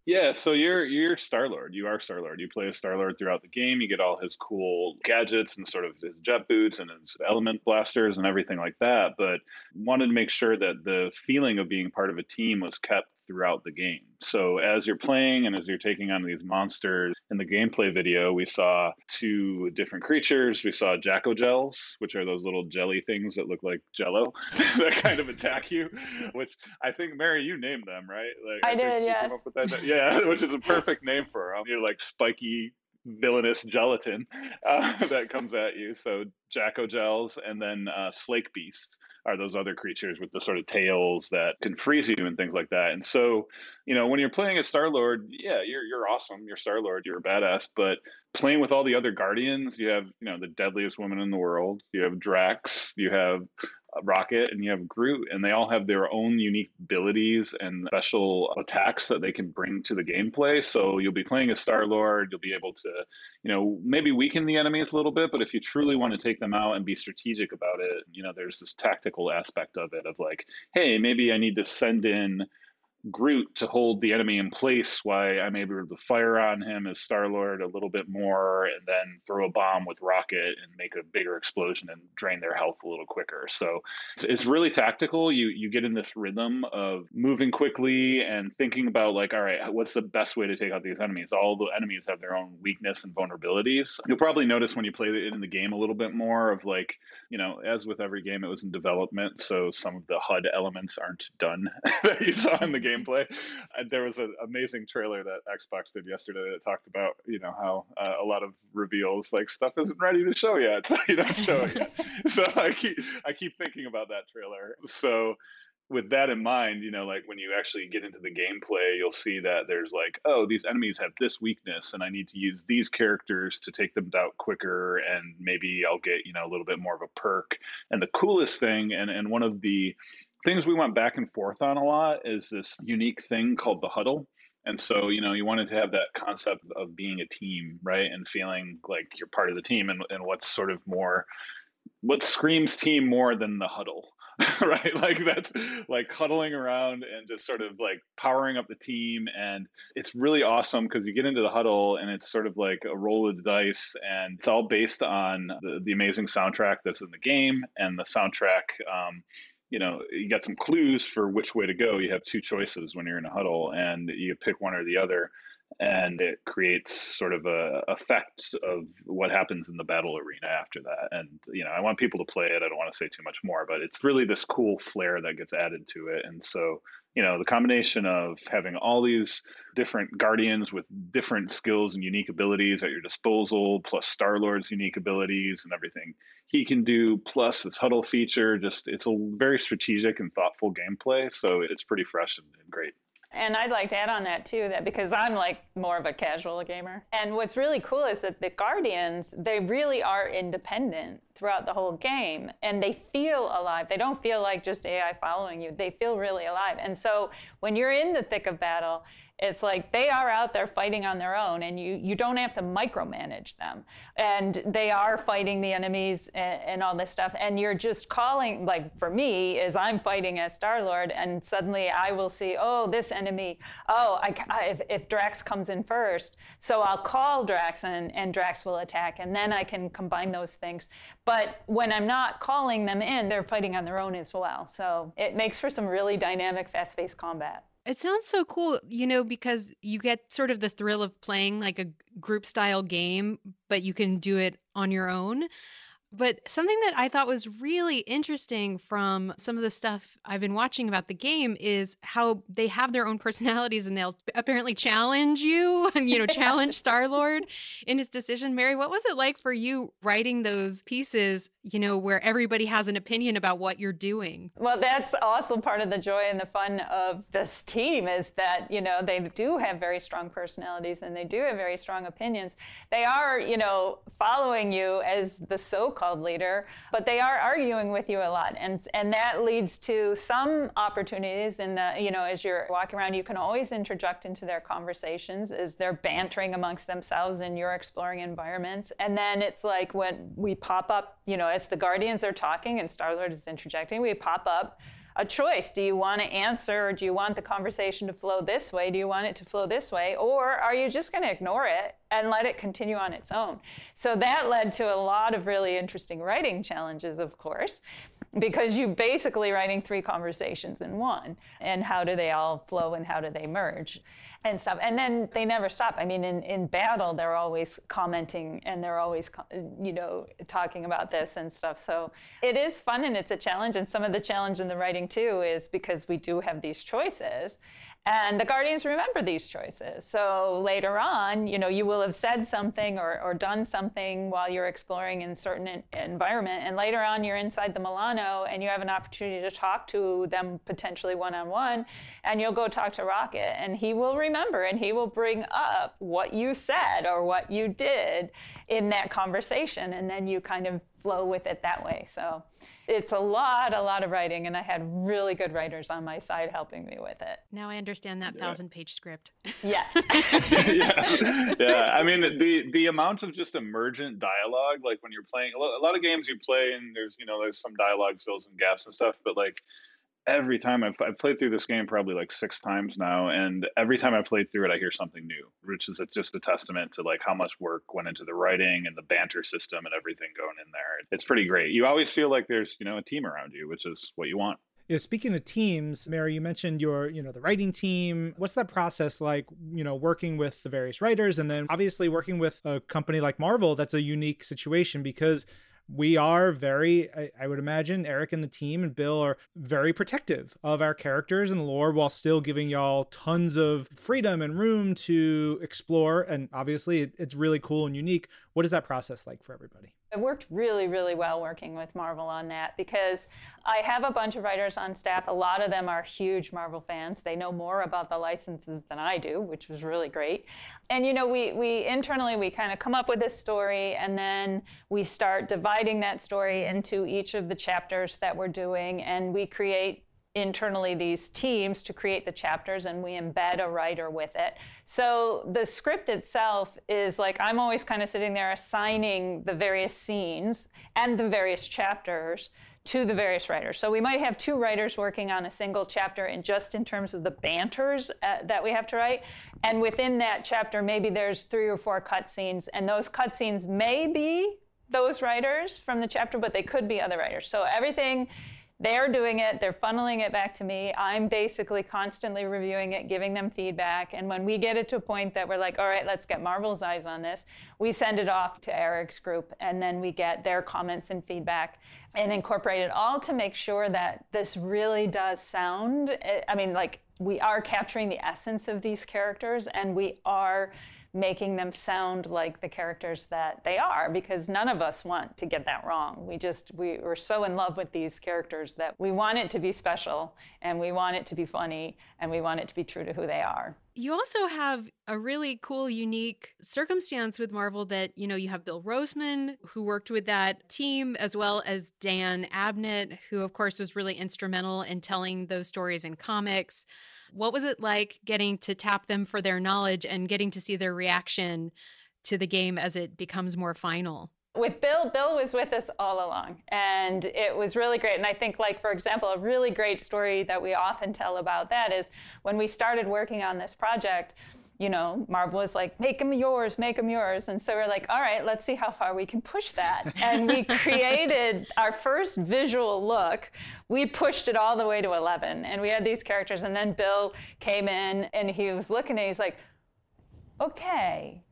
Yeah, so you're you're Star Lord. You are Star Lord. You play as Star Lord throughout the game. You get all his cool gadgets and sort of his jet boots and his element blasters and everything like that. But wanted to make sure that the feeling of being part of a team was kept throughout the game. So as you're playing and as you're taking on these monsters in the gameplay video, we saw two different creatures. We saw Jack-O-Gels, which are those little jelly things that look like jello that kind of attack you, which I think Mary, you named them, right? Like, I, I did, yes. Yeah, which is a perfect name for them. You're like spiky villainous gelatin uh, that comes at you. So Jack-O-Gels and then uh, Slakebeast are those other creatures with the sort of tails that can freeze you and things like that. And so, you know, when you're playing as Star Lord, yeah, you're you're awesome. You're Star Lord. You're a badass. But playing with all the other Guardians, you have you know the deadliest woman in the world. You have Drax. You have Rocket and you have Groot, and they all have their own unique abilities and special attacks that they can bring to the gameplay. So you'll be playing as Star Lord, you'll be able to, you know, maybe weaken the enemies a little bit, but if you truly want to take them out and be strategic about it, you know, there's this tactical aspect of it of like, hey, maybe I need to send in Groot to hold the enemy in place while I'm able to fire on him as Star Lord a little bit more and then throw a bomb with Rocket and make a bigger explosion and drain their health a little quicker. So it's, it's really tactical. You you get in this rhythm of moving quickly and thinking about like, all right, what's the best way to take out these enemies? All the enemies have their own weakness and vulnerabilities. You'll probably notice when you play it in the game a little bit more of like, you know, as with every game, it was in development, so some of the HUD elements aren't done that you saw in the game gameplay. There was an amazing trailer that Xbox did yesterday that talked about you know how uh, a lot of reveals like stuff isn't ready to show yet, so you don't show it yet. so I keep I keep thinking about that trailer. So with that in mind, you know, like when you actually get into the gameplay, you'll see that there's like, oh, these enemies have this weakness, and I need to use these characters to take them out quicker, and maybe I'll get, you know, a little bit more of a perk. And the coolest thing, and, and one of the things we went back and forth on a lot is this unique thing called the huddle. And so, you know, you wanted to have that concept of being a team, right? And feeling like you're part of the team and, and what's sort of more, what screams team more than the huddle, right? Like that's like huddling around and just sort of like powering up the team. And it's really awesome because you get into the huddle and it's sort of like a roll of the dice and it's all based on the, the amazing soundtrack that's in the game and the soundtrack. Um, you know, you got some clues for which way to go. You have two choices when you're in a huddle, and you pick one or the other, and it creates sort of a effect of what happens in the battle arena after that. And you know, I want people to play it. I don't want to say too much more, but it's really this cool flair that gets added to it. And so you know the combination of having all these different guardians with different skills and unique abilities at your disposal plus star lord's unique abilities and everything he can do plus this huddle feature just it's a very strategic and thoughtful gameplay so it's pretty fresh and, and great and I'd like to add on that too, that because I'm like more of a casual gamer. And what's really cool is that the Guardians, they really are independent throughout the whole game and they feel alive. They don't feel like just AI following you. They feel really alive. And so when you're in the thick of battle, it's like they are out there fighting on their own, and you, you don't have to micromanage them. And they are fighting the enemies and, and all this stuff. And you're just calling, like for me, is I'm fighting as Star Lord, and suddenly I will see, oh, this enemy, oh, I, I, if, if Drax comes in first, so I'll call Drax and, and Drax will attack, and then I can combine those things. But when I'm not calling them in, they're fighting on their own as well. So it makes for some really dynamic, fast paced combat. It sounds so cool, you know, because you get sort of the thrill of playing like a group style game, but you can do it on your own. But something that I thought was really interesting from some of the stuff I've been watching about the game is how they have their own personalities and they'll apparently challenge you and, you know, challenge Star Lord in his decision. Mary, what was it like for you writing those pieces, you know, where everybody has an opinion about what you're doing? Well, that's also part of the joy and the fun of this team is that, you know, they do have very strong personalities and they do have very strong opinions. They are, you know, following you as the so called called leader, but they are arguing with you a lot. And, and that leads to some opportunities in the, you know, as you're walking around, you can always interject into their conversations as they're bantering amongst themselves and you're exploring environments. And then it's like when we pop up, you know, as the Guardians are talking and Star Lord is interjecting, we pop up a choice. Do you want to answer or do you want the conversation to flow this way? Do you want it to flow this way? Or are you just going to ignore it and let it continue on its own? So that led to a lot of really interesting writing challenges, of course, because you basically writing three conversations in one. And how do they all flow and how do they merge? And stuff. And then they never stop. I mean, in, in battle, they're always commenting and they're always, you know, talking about this and stuff. So it is fun and it's a challenge. And some of the challenge in the writing, too, is because we do have these choices. And the guardians remember these choices. So later on, you know, you will have said something or, or done something while you're exploring in certain environment. And later on, you're inside the Milano and you have an opportunity to talk to them potentially one on one. And you'll go talk to Rocket and he will remember and he will bring up what you said or what you did in that conversation. And then you kind of flow with it that way. So it's a lot, a lot of writing, and I had really good writers on my side helping me with it. Now I understand that yeah. thousand page script. Yes. yeah. yeah. I mean, the the amount of just emergent dialogue, like when you're playing a lot of games you play, and there's you know there's some dialogue fills in gaps and stuff, but like every time I've, I've played through this game probably like six times now and every time i played through it i hear something new which is just a testament to like how much work went into the writing and the banter system and everything going in there. It's pretty great. You always feel like there's you know a team around you which is what you want. Yeah, speaking of teams, Mary, you mentioned your, you know, the writing team. What's that process like, you know, working with the various writers and then obviously working with a company like Marvel that's a unique situation because we are very, I, I, would imagine, Eric and the team and Bill are very protective of our characters and lore while still giving y'all tons of freedom and room to explore. And obviously, it, it's really cool and unique. What is that process like for everybody? It worked really, really well working with Marvel on that because I have a bunch of writers on staff. A lot of them are huge Marvel fans. They know more about the licenses than I do, which was really great. And you know, we we internally we kind of come up with this story and then we start dividing that story into each of the chapters that we're doing and we create internally these teams to create the chapters and we embed a writer with it. So the script itself is like I'm always kind of sitting there assigning the various scenes and the various chapters to the various writers. So we might have two writers working on a single chapter and just in terms of the banters uh, that we have to write. And within that chapter, maybe there's three or four cutscenes, and those cutscenes may be those writers from the chapter, but they could be other writers. So everything they're doing it, they're funneling it back to me. I'm basically constantly reviewing it, giving them feedback. And when we get it to a point that we're like, all right, let's get Marvel's eyes on this, we send it off to Eric's group and then we get their comments and feedback and incorporate it all to make sure that this really does sound, eh, I mean, like we are capturing the essence of these characters and we are making them sound like the characters that they are because none of us want to get that wrong. We just, we, we're so in love with these characters that we want it to be special and we want it to be funny and we want it to be true to who they are. You also have a really cool, unique circumstance with Marvel that, you know, you have Bill Roseman, who worked with that team, as well as Dan Abnett, who, of course, was really instrumental in telling those stories in comics. What was it like getting to tap them for their knowledge and getting to see their reaction to the game as it becomes more final? with Bill, Bill was with us all along, and it was really great. And I think, like for example, a really great story that we often tell about that is when we started working on this project. You know, Marvel was like, make them yours, make them yours. And so we're like, all right, let's see how far we can push that. And we created our first visual look. We pushed it all the way to 11. And we had these characters. And then Bill came in and he was looking at. He's like, okay,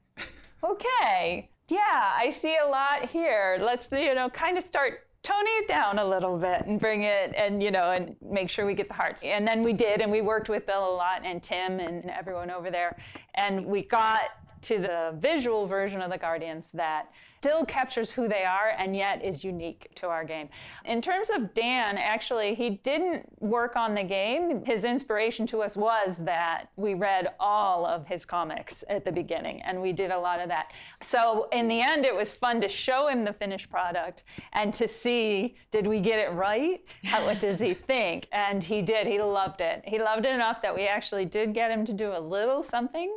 okay yeah, I see a lot here. Let's, you know, kind of start toning it down a little bit and bring it and, you know, and make sure we get the hearts. And then we did, and we worked with Bill a lot and Tim and everyone over there. And we got to the visual version of the Guardians that still captures who they are and yet is unique to our game. In terms of Dan, actually, he didn't work on the game. His inspiration to us was that we read all of his comics at the beginning, and we did a lot of that. So in the end, it was fun to show him the finished product and to see did we get it right? How, what does he think? And he did. He loved it. He loved it enough that we actually did get him to do a little something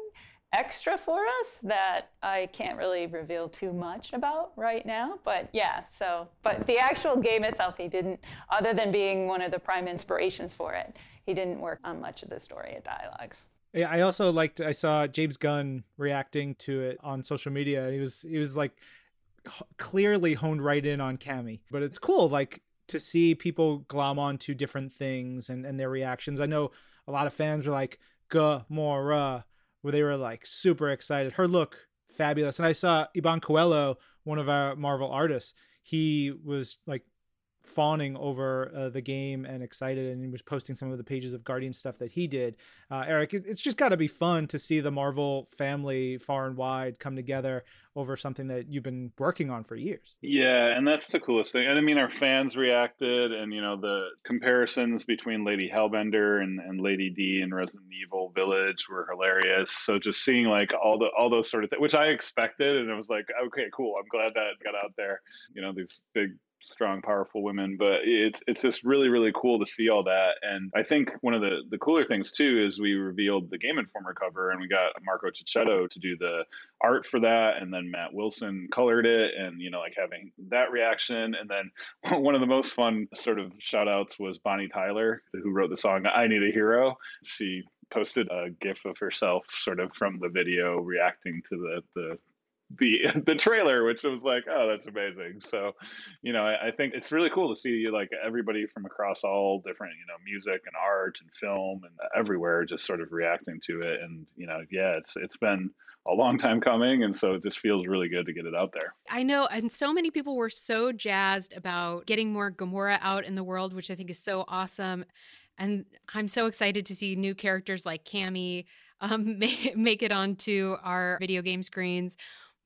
extra for us that I can't really reveal too much about right now. But yeah, so, but the actual game itself, he didn't, other than being one of the prime inspirations for it, he didn't work on much of the story and dialogues. Yeah, I also liked. I saw James Gunn reacting to it on social media. He was he was like clearly honed right in on Cammy. But it's cool, like to see people glom onto different things and and their reactions. I know a lot of fans were like Gamora, where they were like super excited. Her look fabulous. And I saw Iban Coello, one of our Marvel artists, he was like fawning over uh, the game and excited and he was posting some of the pages of guardian stuff that he did. Uh, eric it's just got to be fun to see the marvel family far and wide come together over something that you've been working on for years. Yeah and that's the coolest thing. And i mean our fans reacted and you know the comparisons between lady hellbender and, and lady d in resident evil village were hilarious. So just seeing like all the all those sort of things which i expected and it was like okay cool. I'm glad that got out there. You know these big strong, powerful women. But it's it's just really really cool to see all that. And I think one of the the cooler things too is we revealed the Game Informer cover, and we got Marco Checchetto to do the art for that, and then Matt Wilson colored it, and you know like having that reaction. And then one of the most fun sort of shout outs was Bonnie Tyler, who wrote the song "I Need a Hero." She posted a gif of herself sort of from the video reacting to the the the the trailer, which was like, oh, that's amazing. So, you know, I, I, think it's really cool to see like everybody from across all different, you know, music and art and film and everywhere just sort of reacting to it. And you know, yeah, it's it's been a long time coming, and so it just feels really good to get it out there. I know, and so many people were so jazzed about getting more Gamora out in the world, which I think is so awesome. And I'm so excited to see new characters like Cammy um, make it onto our video game screens.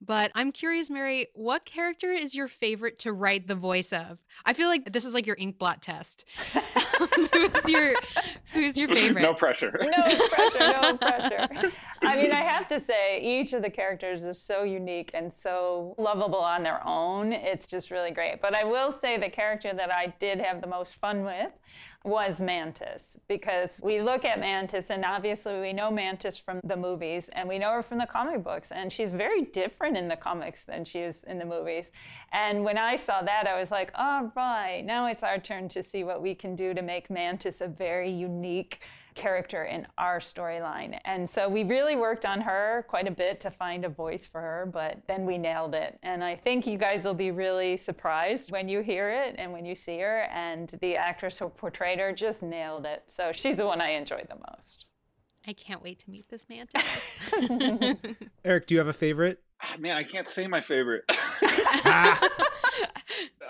But I'm curious, Mary, what character is your favorite to write the voice of? I feel like this is like your ink blot test. who's your Who's your favorite? No pressure. No pressure. No pressure. I mean, I have to say, each of the characters is so unique and so lovable on their own. It's just really great. But I will say the character that I did have the most fun with was Mantis because we look at Mantis and obviously we know Mantis from the movies and we know her from the comic books and she's very different in the comics than she is in the movies. And when I saw that, I was like, all right, now it's our turn to see what we can do to make Mantis a very unique character in our storyline. And so we really worked on her quite a bit to find a voice for her, but then we nailed it. And I think you guys will be really surprised when you hear it and when you see her. And the actress who portrayed her just nailed it. So she's the one I enjoyed the most. I can't wait to meet this mantis. Eric, do you have a favorite? Ah, man, I can't say my favorite.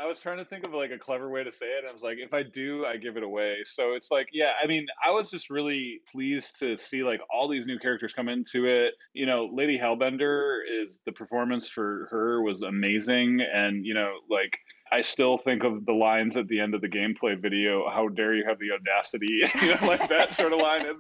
I was trying to think of like a clever way to say it. And I was like, if I do, I give it away. So it's like, yeah, I mean, I was just really pleased to see like all these new characters come into it. You know, Lady Hellbender is the performance for her was amazing. And, you know, like, I still think of the lines at the end of the gameplay video. How dare you have the audacity, you know, like that sort of line. And,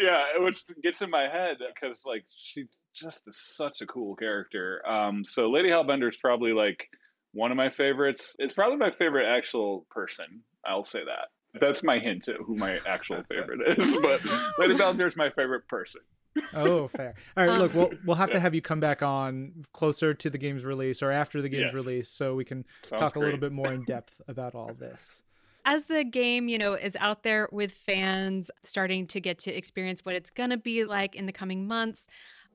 yeah, which gets in my head because like she just is such a cool character. Um, so Lady Hellbender is probably like one of my favorites. It's probably my favorite actual person. I'll say that. That's my hint at who my actual favorite is. But Lady Hellbender is my favorite person. oh, fair. All right, look, we'll we'll have to have you come back on closer to the game's release or after the game's Yes. release so we can Sounds talk a little bit more in depth about all this. as the game, you know, is out there with fans starting to get to experience what it's going to be like in the coming months,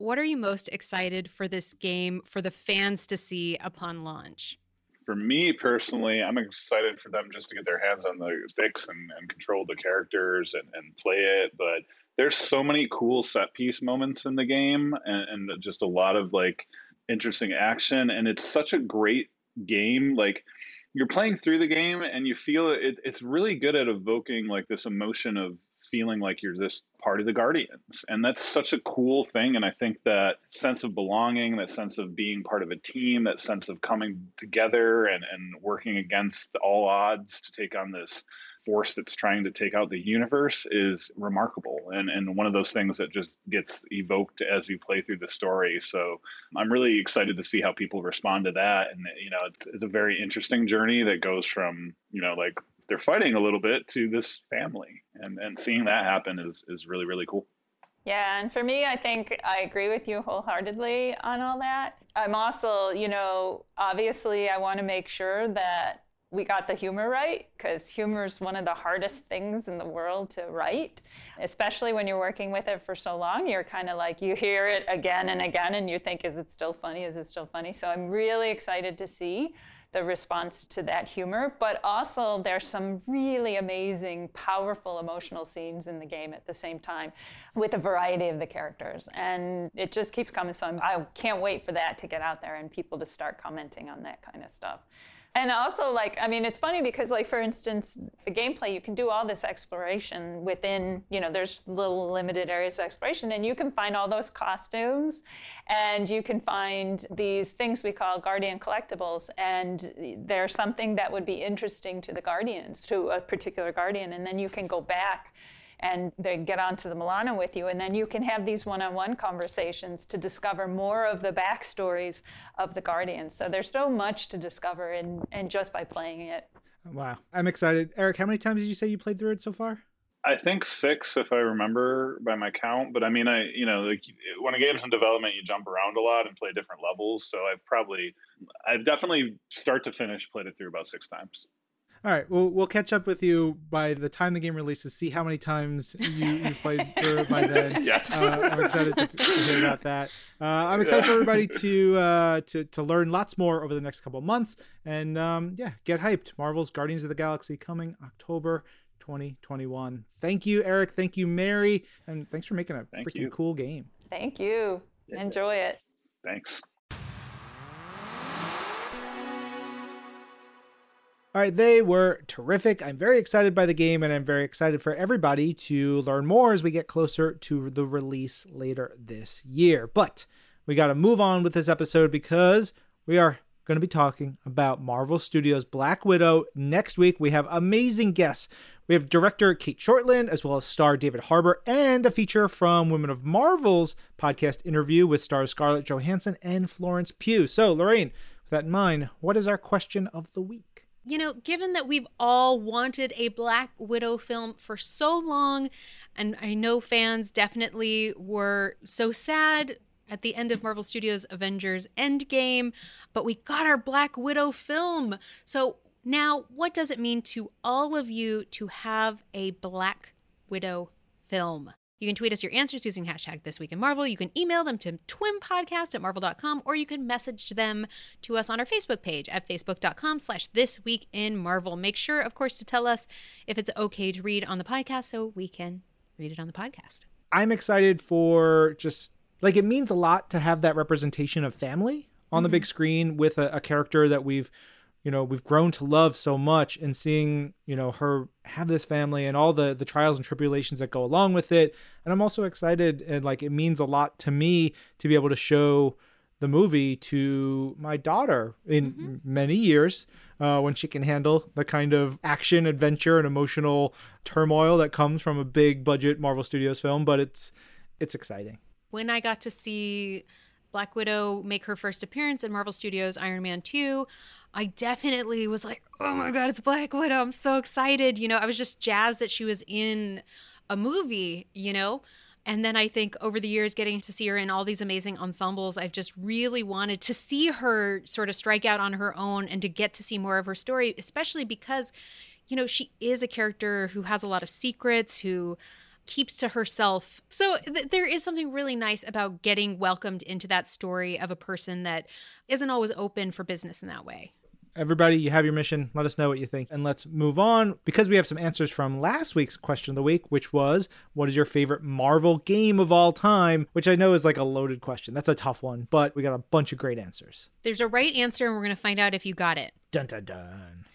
what are you most excited for this game for the fans to see upon launch? for me personally, I'm excited for them just to get their hands on the sticks and, and control the characters and, and play it. But there's so many cool set piece moments in the game and, and just a lot of like interesting action. And it's such a great game. Like you're playing through the game and you feel it, it's really good at evoking like this emotion of feeling like you're this part of the guardians. And that's such a cool thing. And i think that sense of belonging that sense of being part of a team that sense of coming together and, and working against all odds to take on this force that's trying to take out the universe is remarkable. And, and one of those things that just gets evoked as you play through the story. So i'm really excited to see how people respond to that. And you know it's, it's a very interesting journey that goes from you know like they're fighting a little bit to this family and and seeing that happen is is really really cool Yeah, and for me, I think I agree with you wholeheartedly on all that. I'm also, you know, obviously, I want to make sure that we got the humor right because humor is one of the hardest things in the world to write, especially when you're working with it for so long. You're kind of like, you hear it again and again, and you think, is it still funny? Is it still funny? So I'm really excited to see the response to that humor, but also there's some really amazing, powerful emotional scenes in the game at the same time with a variety of the characters. And it just keeps coming. So I'm, I can't wait for that to get out there and people to start commenting on that kind of stuff. And also, like, I mean, it's funny because, like, for instance, the gameplay, you can do all this exploration within, you know, there's little limited areas of exploration, and you can find all those costumes, and you can find these things we call Guardian collectibles, and they're something that would be interesting to the Guardians, to a particular Guardian, and then you can go back and they get onto the Milano with you, and then you can have these one-on-one conversations to discover more of the backstories of the Guardians. So there's so much to discover in, and just by playing it. Wow. I'm excited. Eric, how many times did you say you played through it so far? I think six, if I remember by my count. But I mean, I you know, like when a game's in development, you jump around a lot and play different levels. So I've probably, I've definitely start to finish played it through about six times. All right, we'll we'll catch up with you by the time the game releases. See how many times you you played through it by then. Yes. uh, I'm excited to, to hear about that. Uh, I'm excited for everybody to uh, to to learn lots more over the next couple of months, and um, yeah, get hyped. Marvel's Guardians of the Galaxy coming October 2021. Thank you, Eric. Thank you, Mary, and thanks for making a Thank freaking you. cool game. Thank you. Enjoy it. Thanks. All right, they were terrific. I'm very excited by the game, and I'm very excited for everybody to learn more as we get closer to the release later this year. But we got to move on with this episode because we are going to be talking about Marvel Studios' Black Widow next week. We have amazing guests. We have director Cate Shortland, as well as star David Harbour, and a feature from Women of Marvel's podcast interview with stars Scarlett Johansson and Florence Pugh. So, Lorraine, with that in mind, what is our question of the week? You know, given that we've all wanted a Black Widow film for so long, and I know fans definitely were so sad at the end of Marvel Studios' Avengers Endgame, but we got our Black Widow film. So now, what does it mean to all of you to have a Black Widow film? You can tweet us your answers using hashtag This Week in Marvel. You can email them to twimpodcast at marvel.com, or you can message them to us on our Facebook page at facebook.com slash This Week in Marvel. Make sure, of course, to tell us if it's okay to read on the podcast so we can read it on the podcast. I'm excited for just like it means a lot to have that representation of family on the mm-hmm. big screen with a, a character that we've you know we've grown to love so much and seeing you know her have this family and all the the trials and tribulations that go along with it. And i'm also excited and like it means a lot to me to be able to show the movie to my daughter in many years uh, when she can handle the kind of action adventure and emotional turmoil that comes from a big budget marvel studios film but it's it's exciting. When I got to see Black Widow make her first appearance in Marvel Studios Iron Man 2, I definitely was like, oh my God, it's Black Widow. I'm so excited. You know, I was just jazzed that she was in a movie, you know? And then I think over the years, getting to see her in all these amazing ensembles, I've just really wanted to see her sort of strike out on her own and to get to see more of her story, especially because, you know, she is a character who has a lot of secrets, who keeps to herself. So th- there is something really nice about getting welcomed into that story of a person that isn't always open for business in that way. Everybody you have your mission. Let us know what you think. And let's move on because we have some answers from last week's question of the week which was what is your favorite marvel game of all time? Which i know is like a loaded question. That's a tough one but we got a bunch of great answers. There's a right answer, and we're going to find out if you got it. dun dun dun.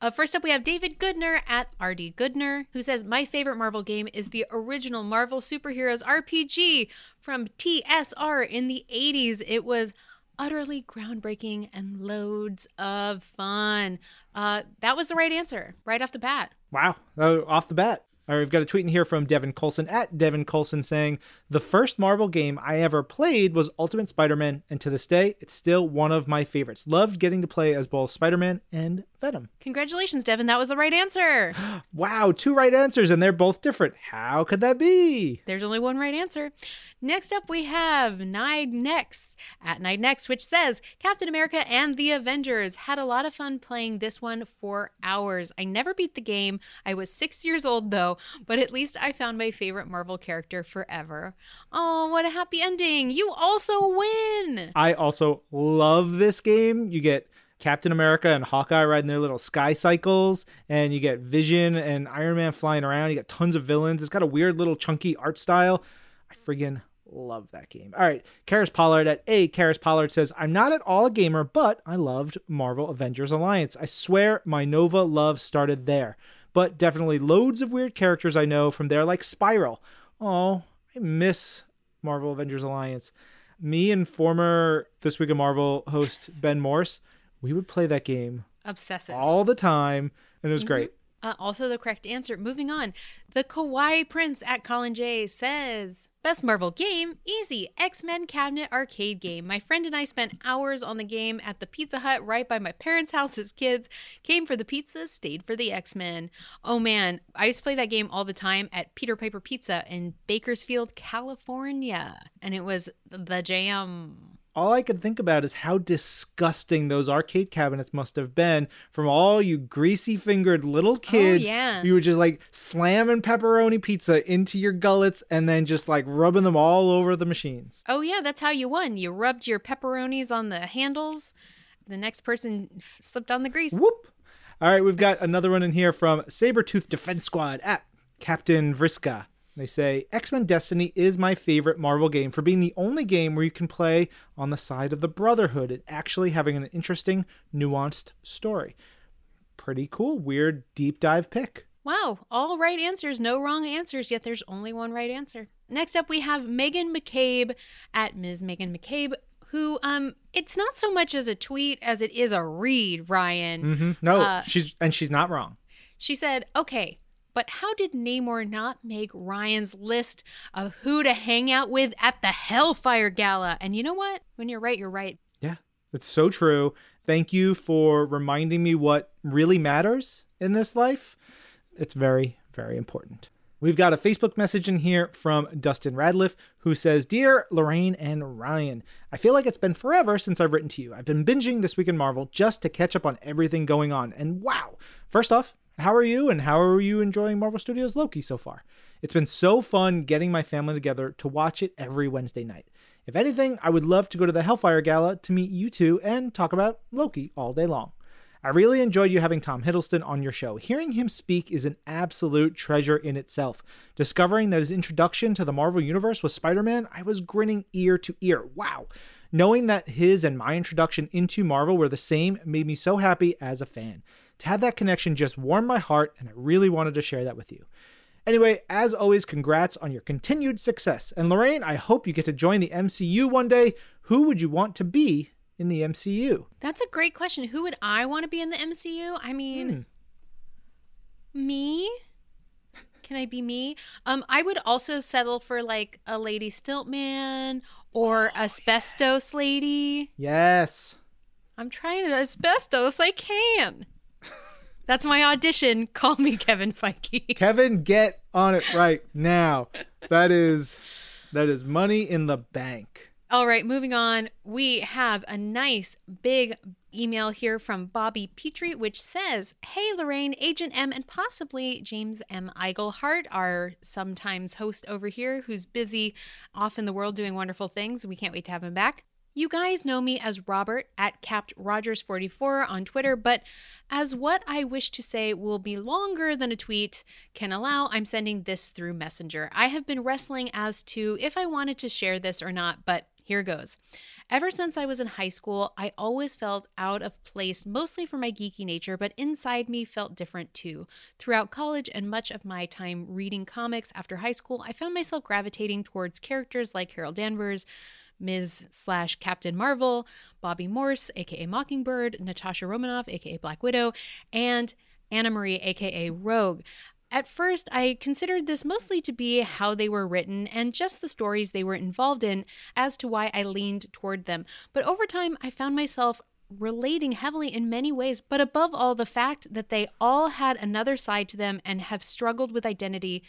Uh, first up, we have David Goodner at RD Goodner, who says, My favorite Marvel game is the original Marvel Superheroes RPG from TSR in the 80s. It was utterly groundbreaking and loads of fun. Uh, that was the right answer right off the bat. wow oh, off the bat all right, we've got a tweet in here from Devin Colson at Devin Colson saying, The first Marvel game I ever played was Ultimate Spider Man, and to this day, it's still one of my favorites. Loved getting to play as both Spider Man and Venom. Congratulations, Devin. That was the right answer. Wow, two right answers, and they're both different. How could that be? There's only one right answer. Next up, we have Nide Next at Nide Next, which says Captain America and the Avengers had a lot of fun playing this one for hours. I never beat the game. I was six years old though, but at least I found my favorite Marvel character forever. Oh, what a happy ending! You also win. I also love this game. You get Captain America and Hawkeye riding their little sky cycles, and you get Vision and Iron Man flying around. You got tons of villains. It's got a weird little chunky art style. I friggin' love that game. All right, Karis Pollard at A. Karis Pollard says, I'm not at all a gamer, but I loved Marvel Avengers Alliance. I swear my Nova love started there. But definitely loads of weird characters I know from there, like Spiral. Oh, I miss Marvel Avengers Alliance. Me and former This Week of Marvel host Ben Morse, we would play that game Obsessive. all the time, and it was great. Uh, also, the correct answer. Moving on. The Kawaii Prince at Colin J says Best Marvel game? Easy. X Men Cabinet Arcade Game. My friend and I spent hours on the game at the Pizza Hut right by my parents' house as kids. Came for the pizza, stayed for the X Men. Oh man, I used to play that game all the time at Peter Piper Pizza in Bakersfield, California. And it was the jam. All I could think about is how disgusting those arcade cabinets must have been from all you greasy fingered little kids. Oh, yeah. You were just like slamming pepperoni pizza into your gullets and then just like rubbing them all over the machines. Oh, yeah, that's how you won. You rubbed your pepperonis on the handles. The next person slipped on the grease. Whoop. All right, we've got another one in here from Sabretooth Defense Squad at Captain Vriska. They say X Men Destiny is my favorite Marvel game for being the only game where you can play on the side of the Brotherhood and actually having an interesting, nuanced story. Pretty cool, weird, deep dive pick. Wow, all right answers, no wrong answers, yet there's only one right answer. Next up, we have Megan McCabe at Ms. Megan McCabe, who, um, it's not so much as a tweet as it is a read, Ryan. mm-hmm. No, Uh, she's and she's not wrong. She said, okay, but how did Namor not make Ryan's list of who to hang out with at the Hellfire Gala? And you know what? When you're right, you're right. Yeah, it's so true. Thank you for reminding me what really matters in this life. It's very, very important. We've got a Facebook message in here from Dustin Radliff who says Dear Lorraine and Ryan, I feel like it's been forever since I've written to you. I've been binging This Week in Marvel just to catch up on everything going on. And wow, first off, how are you and how are you enjoying Marvel Studios Loki so far? It's been so fun getting my family together to watch it every Wednesday night. If anything, I would love to go to the Hellfire Gala to meet you two and talk about Loki all day long. I really enjoyed you having Tom Hiddleston on your show. Hearing him speak is an absolute treasure in itself. Discovering that his introduction to the Marvel Universe was Spider Man, I was grinning ear to ear. Wow. Knowing that his and my introduction into Marvel were the same made me so happy as a fan. To have that connection just warmed my heart, and I really wanted to share that with you. Anyway, as always, congrats on your continued success. And Lorraine, I hope you get to join the MCU one day. Who would you want to be in the MCU? That's a great question. Who would I want to be in the MCU? I mean, me? Can I be me? Um, I would also settle for like a Lady Stiltman or asbestos lady. Yes. I'm trying to asbestos. I can. That's my audition. Call me Kevin Feige. Kevin, get on it right now. That is that is money in the bank. All right, moving on. We have a nice big email here from Bobby Petrie, which says Hey, Lorraine, Agent M, and possibly James M. Eigelhart, our sometimes host over here, who's busy off in the world doing wonderful things. We can't wait to have him back. You guys know me as Robert at Capt Rogers44 on Twitter, but as what I wish to say will be longer than a tweet can allow, I'm sending this through Messenger. I have been wrestling as to if I wanted to share this or not, but here goes. Ever since I was in high school, I always felt out of place, mostly for my geeky nature, but inside me felt different too. Throughout college and much of my time reading comics after high school, I found myself gravitating towards characters like Carol Danvers, Ms. slash Captain Marvel, Bobby Morse, aka Mockingbird, Natasha Romanoff, aka Black Widow, and Anna Marie, aka Rogue. At first, I considered this mostly to be how they were written and just the stories they were involved in as to why I leaned toward them. But over time, I found myself relating heavily in many ways, but above all, the fact that they all had another side to them and have struggled with identity.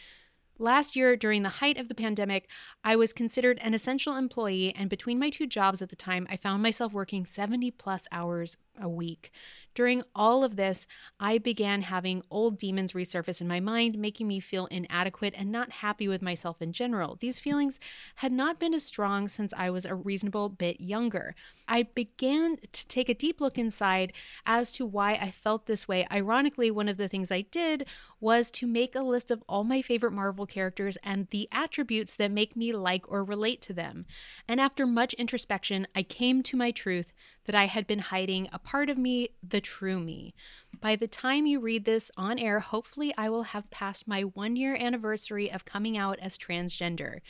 Last year, during the height of the pandemic, I was considered an essential employee, and between my two jobs at the time, I found myself working 70 plus hours a week. During all of this, I began having old demons resurface in my mind, making me feel inadequate and not happy with myself in general. These feelings had not been as strong since I was a reasonable bit younger. I began to take a deep look inside as to why I felt this way. Ironically, one of the things I did was to make a list of all my favorite Marvel characters and the attributes that make me like or relate to them. And after much introspection, I came to my truth that I had been hiding a part of me, the true me. By the time you read this on air, hopefully I will have passed my one year anniversary of coming out as transgender.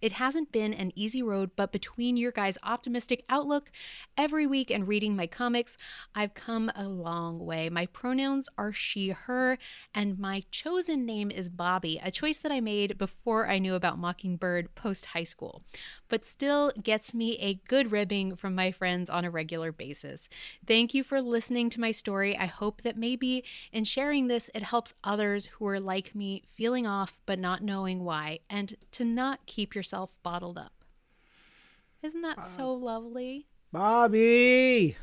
It hasn't been an easy road, but between your guys' optimistic outlook every week and reading my comics, I've come a long way. My pronouns are she, her, and my chosen name is Bobby, a choice that I made before I knew about Mockingbird post high school, but still gets me a good ribbing from my friends on a regular basis. Thank you for listening to my story. I hope that maybe in sharing this, it helps others who are like me, feeling off but not knowing why, and to not keep yourself bottled up. Isn't that so lovely? Bobby,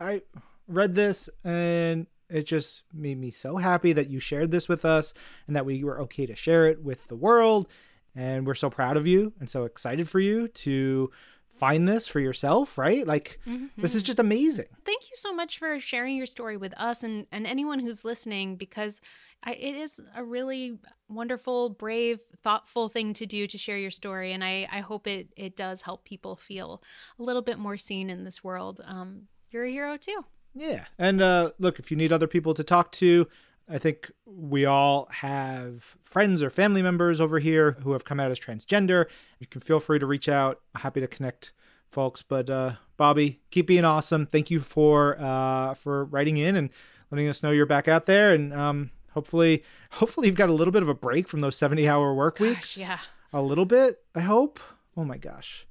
I read this and it just made me so happy that you shared this with us and that we were okay to share it with the world. And we're so proud of you and so excited for you to find this for yourself, right? Like, this is just amazing. Thank you so much for sharing your story with us and, and anyone who's listening because I, it is a really wonderful, brave, thoughtful thing to do to share your story. And I, I hope it, it does help people feel a little bit more seen in this world. Um, you're a hero too. Yeah. And uh, look, if you need other people to talk to, I think we all have friends or family members over here who have come out as transgender. You can feel free to reach out. happy to connect folks. But uh, Bobby, keep being awesome. Thank you for uh, for writing in and letting us know you're back out there. And um, hopefully, hopefully you've got a little bit of a break from those 70 hour work weeks. yeah. A little bit, I hope. Oh my gosh.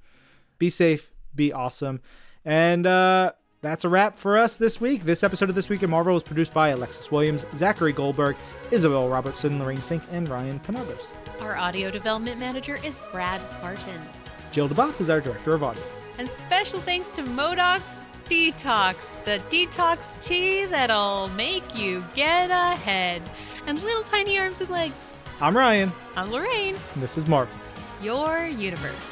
Be safe. Be awesome. And uh, that's a wrap for us this week. This episode of This Week in Marvel was produced by Alexis Williams, Zachary Goldberg, Isabel Robertson, Lorraine Cink, and Ryan Penagos. Our audio development manager is Brad Martin. Jill DuBoff is our director of audio. And special thanks to Modox Detox, the detox tea that'll make you get ahead. And little tiny arms and legs. I'm Ryan, I'm Lorraine, and this is Marvel. your universe.